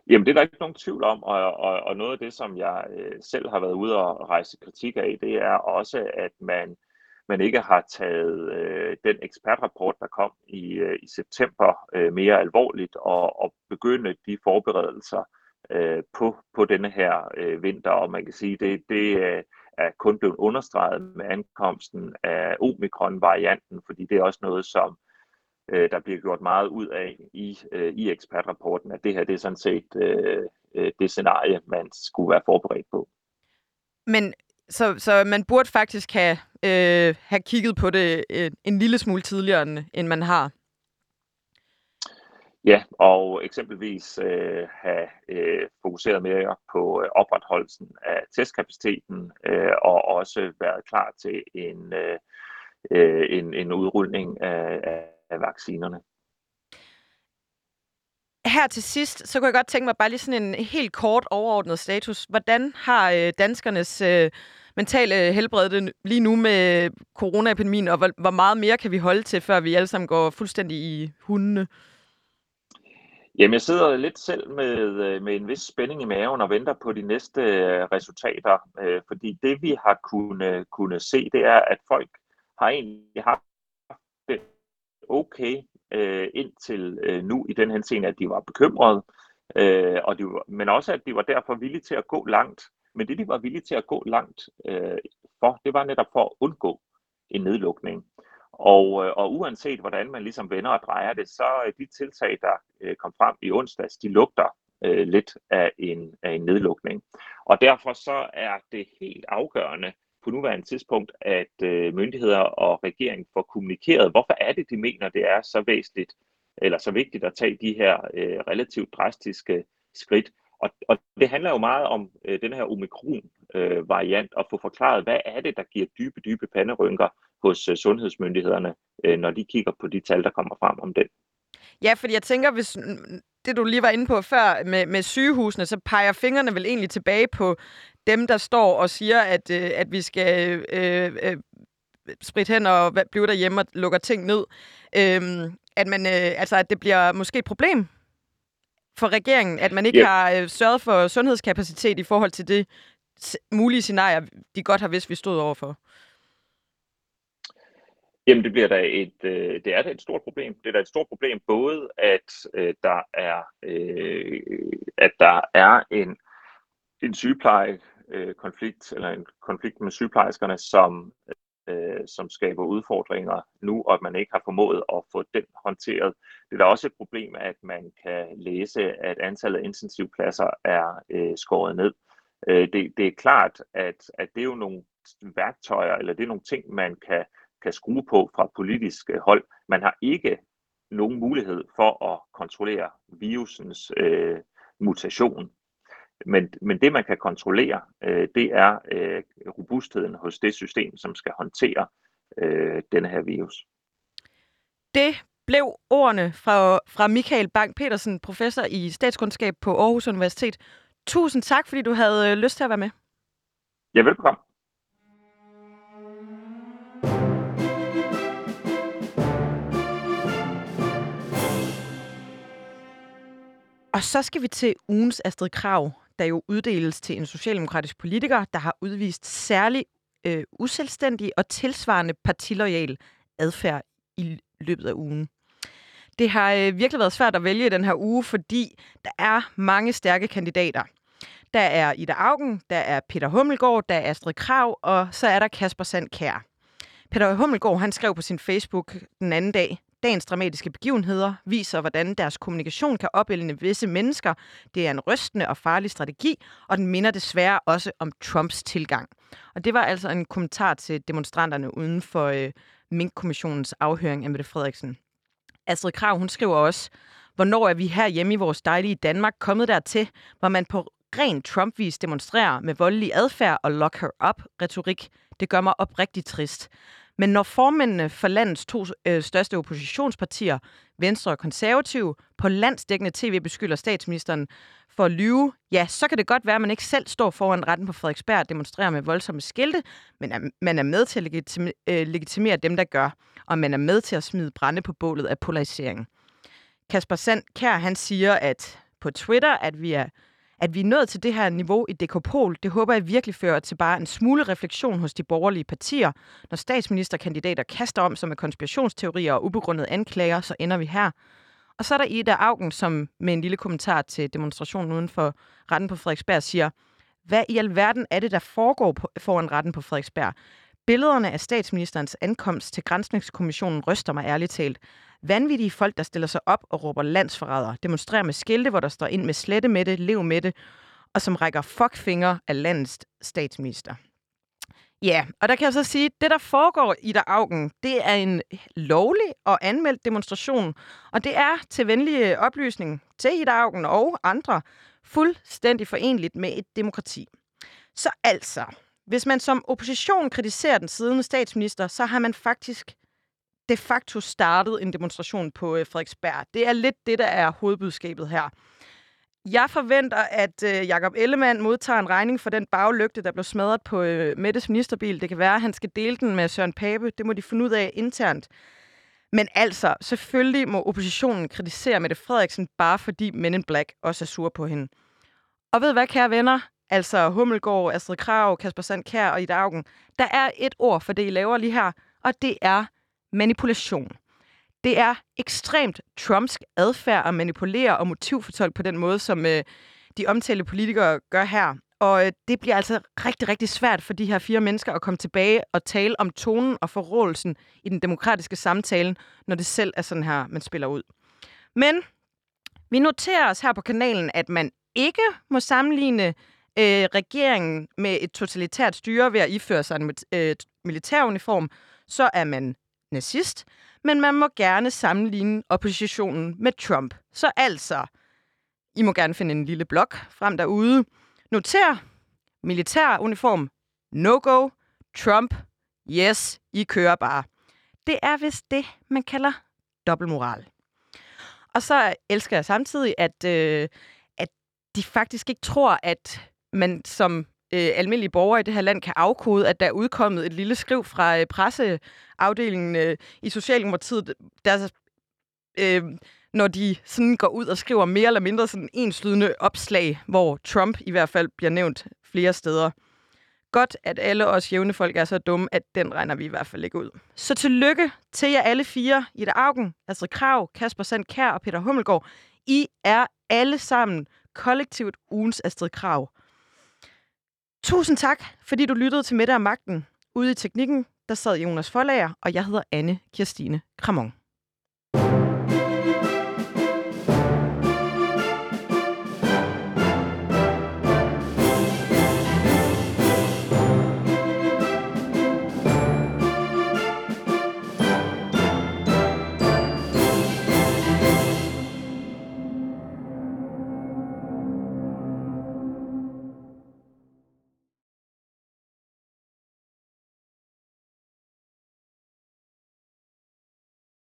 Jamen, det er der ikke nogen tvivl om, og, og, og noget af det, som jeg øh, selv har været ude og rejse kritik af, det er også, at man, man ikke har taget øh, den ekspertrapport, der kom i, øh, i september, øh, mere alvorligt, og, og begynde de forberedelser øh, på, på denne her øh, vinter. Og man kan sige, det, det øh, er kun blevet understreget med ankomsten af omikron-varianten, fordi det er også noget, som øh, der bliver gjort meget ud af i, øh, i ekspertrapporten, at det her det er sådan set øh, øh, det scenarie, man skulle være forberedt på. Men så, så man burde faktisk have, øh, have kigget på det øh, en lille smule tidligere, end man har. Ja, og eksempelvis øh, have øh, fokuseret mere på øh, opretholdelsen af testkapaciteten øh, og også været klar til en, øh, øh en, en udrulning af af vaccinerne. Her til sidst, så kunne jeg godt tænke mig bare lige sådan en helt kort overordnet status. Hvordan har øh, danskernes øh, mentale helbred det lige nu med coronaepidemien, og hvor, hvor meget mere kan vi holde til, før vi alle sammen går fuldstændig i hundene? Jamen, jeg sidder lidt selv med, øh, med en vis spænding i maven og venter på de næste øh, resultater, øh, fordi det vi har kunne, kunne se, det er, at folk har egentlig haft det okay øh, indtil øh, nu i den henseende, at de var bekymrede, øh, og de var, men også at de var derfor villige til at gå langt. Men det, de var villige til at gå langt øh, for, det var netop for at undgå en nedlukning. Og, øh, og uanset hvordan man ligesom vender og drejer det, så øh, de tiltag, der øh, kom frem i onsdags, de lugter øh, lidt af en, af en nedlukning. Og derfor så er det helt afgørende, på nuværende tidspunkt, at øh, myndigheder og regering får kommunikeret, hvorfor er det, de mener, det er så væsentligt eller så vigtigt at tage de her øh, relativt drastiske skridt. Og, og det handler jo meget om øh, den her omikron-variant, øh, at få forklaret, hvad er det, der giver dybe, dybe panderynker hos øh, sundhedsmyndighederne, øh, når de kigger på de tal, der kommer frem om den. Ja, fordi jeg tænker, hvis det du lige var inde på før med, med sygehusene, så peger fingrene vel egentlig tilbage på dem, der står og siger, at, øh, at vi skal øh, øh, spritte hen og blive derhjemme og lukker ting ned. Øh, at, man, øh, altså, at det bliver måske et problem for regeringen, at man ikke yep. har øh, sørget for sundhedskapacitet i forhold til det mulige scenarier, de godt har vidst, vi stod overfor. Jamen, det bliver da et, øh, det er da et stort problem. Det er da et stort problem både, at øh, der er, øh, at der er en, en sygepleje øh, konflikt, eller en konflikt med sygeplejerskerne, som, øh, som skaber udfordringer nu, og at man ikke har formået at få den håndteret. Det er da også et problem, at man kan læse, at antallet af intensivpladser er øh, skåret ned. Øh, det, det er klart, at, at det er jo nogle værktøjer, eller det er nogle ting, man kan, kan skrue på fra politisk øh, hold. Man har ikke nogen mulighed for at kontrollere virusens øh, mutation. Men, men det, man kan kontrollere, øh, det er øh, robustheden hos det system, som skal håndtere øh, denne her virus. Det blev ordene fra, fra Michael Bang-Petersen, professor i statskundskab på Aarhus Universitet. Tusind tak, fordi du havde øh, lyst til at være med. Ja, velkommen. Og så skal vi til ugens Astrid Krav der jo uddeles til en socialdemokratisk politiker, der har udvist særlig øh, uselvstændig og tilsvarende partiloyal adfærd i løbet af ugen. Det har øh, virkelig været svært at vælge den her uge, fordi der er mange stærke kandidater. Der er Ida Augen, der er Peter Hummelgaard, der er Astrid Krav, og så er der Kasper Sandkær. Peter Hummelgaard han skrev på sin Facebook den anden dag, Dagens dramatiske begivenheder viser, hvordan deres kommunikation kan opildne visse mennesker. Det er en rystende og farlig strategi, og den minder desværre også om Trumps tilgang. Og det var altså en kommentar til demonstranterne uden for øh, Mink-kommissionens afhøring af Mette Frederiksen. Astrid Krav, hun skriver også, hvornår er vi her hjemme i vores dejlige Danmark kommet dertil, hvor man på ren Trump-vis demonstrerer med voldelig adfærd og lock her up retorik. Det gør mig oprigtigt trist. Men når formændene for landets to øh, største oppositionspartier, Venstre og Konservative, på landsdækkende tv beskylder statsministeren for at lyve, ja, så kan det godt være, at man ikke selv står foran retten på Frederiksberg og demonstrerer med voldsomme skilte, men er, man er med til at legitimere, øh, legitimere dem, der gør, og man er med til at smide brænde på bålet af polarisering. Kasper Sand Kær, han siger at på Twitter, at vi er at vi er nået til det her niveau i Dekopol, det håber jeg virkelig fører til bare en smule refleksion hos de borgerlige partier. Når statsministerkandidater kaster om sig med konspirationsteorier og ubegrundede anklager, så ender vi her. Og så er der Ida Augen, som med en lille kommentar til demonstrationen uden for retten på Frederiksberg siger, hvad i alverden er det, der foregår på, foran retten på Frederiksberg? Billederne af statsministerens ankomst til Grænsningskommissionen ryster mig ærligt talt. Vanvittige folk, der stiller sig op og råber landsforræder, demonstrerer med skilte, hvor der står ind med slette med det, lev med det, og som rækker fuckfinger af landets statsminister. Ja, og der kan jeg så sige, at det, der foregår i der Augen, det er en lovlig og anmeldt demonstration, og det er til venlig øh, oplysning til Ida Augen og andre fuldstændig forenligt med et demokrati. Så altså, hvis man som opposition kritiserer den siddende statsminister, så har man faktisk de facto startet en demonstration på øh, Frederiksberg. Det er lidt det, der er hovedbudskabet her. Jeg forventer, at øh, Jakob Ellemann modtager en regning for den baglygte, der blev smadret på øh, Mettes ministerbil. Det kan være, at han skal dele den med Søren Pape. Det må de finde ud af internt. Men altså, selvfølgelig må oppositionen kritisere Mette Frederiksen, bare fordi Men in Black også er sur på hende. Og ved hvad, kære venner? Altså Hummelgaard, Astrid Krav, Kasper Sandkær og Ida Augen. Der er et ord for det, I laver lige her, og det er manipulation. Det er ekstremt trumpsk adfærd at manipulere og motivfortolke på den måde, som øh, de omtalte politikere gør her. Og øh, det bliver altså rigtig, rigtig svært for de her fire mennesker at komme tilbage og tale om tonen og forrådelsen i den demokratiske samtale, når det selv er sådan her, man spiller ud. Men vi noterer os her på kanalen, at man ikke må sammenligne øh, regeringen med et totalitært styre ved at iføre sig en øh, militæruniform, så er man nazist, men man må gerne sammenligne oppositionen med Trump. Så altså, I må gerne finde en lille blok frem derude. Noter, militæruniform, no-go, Trump, yes, I kører bare. Det er vist det, man kalder dobbeltmoral. Og så elsker jeg samtidig, at, øh, at de faktisk ikke tror, at man som øh, almindelige borgere i det her land kan afkode, at der er udkommet et lille skriv fra øh, presseafdelingen øh, i Socialdemokratiet, der, øh, når de sådan går ud og skriver mere eller mindre sådan enslydende opslag, hvor Trump i hvert fald bliver nævnt flere steder. Godt, at alle os jævne folk er så dumme, at den regner vi i hvert fald ikke ud. Så tillykke til jer alle fire, Ida Augen, Astrid Krav, Kasper Sandkær og Peter Hummelgaard. I er alle sammen kollektivt ugens Astrid Krav. Tusind tak, fordi du lyttede til Mette og Magten. Ude i teknikken, der sad Jonas Forlager, og jeg hedder Anne Kirstine Kramon.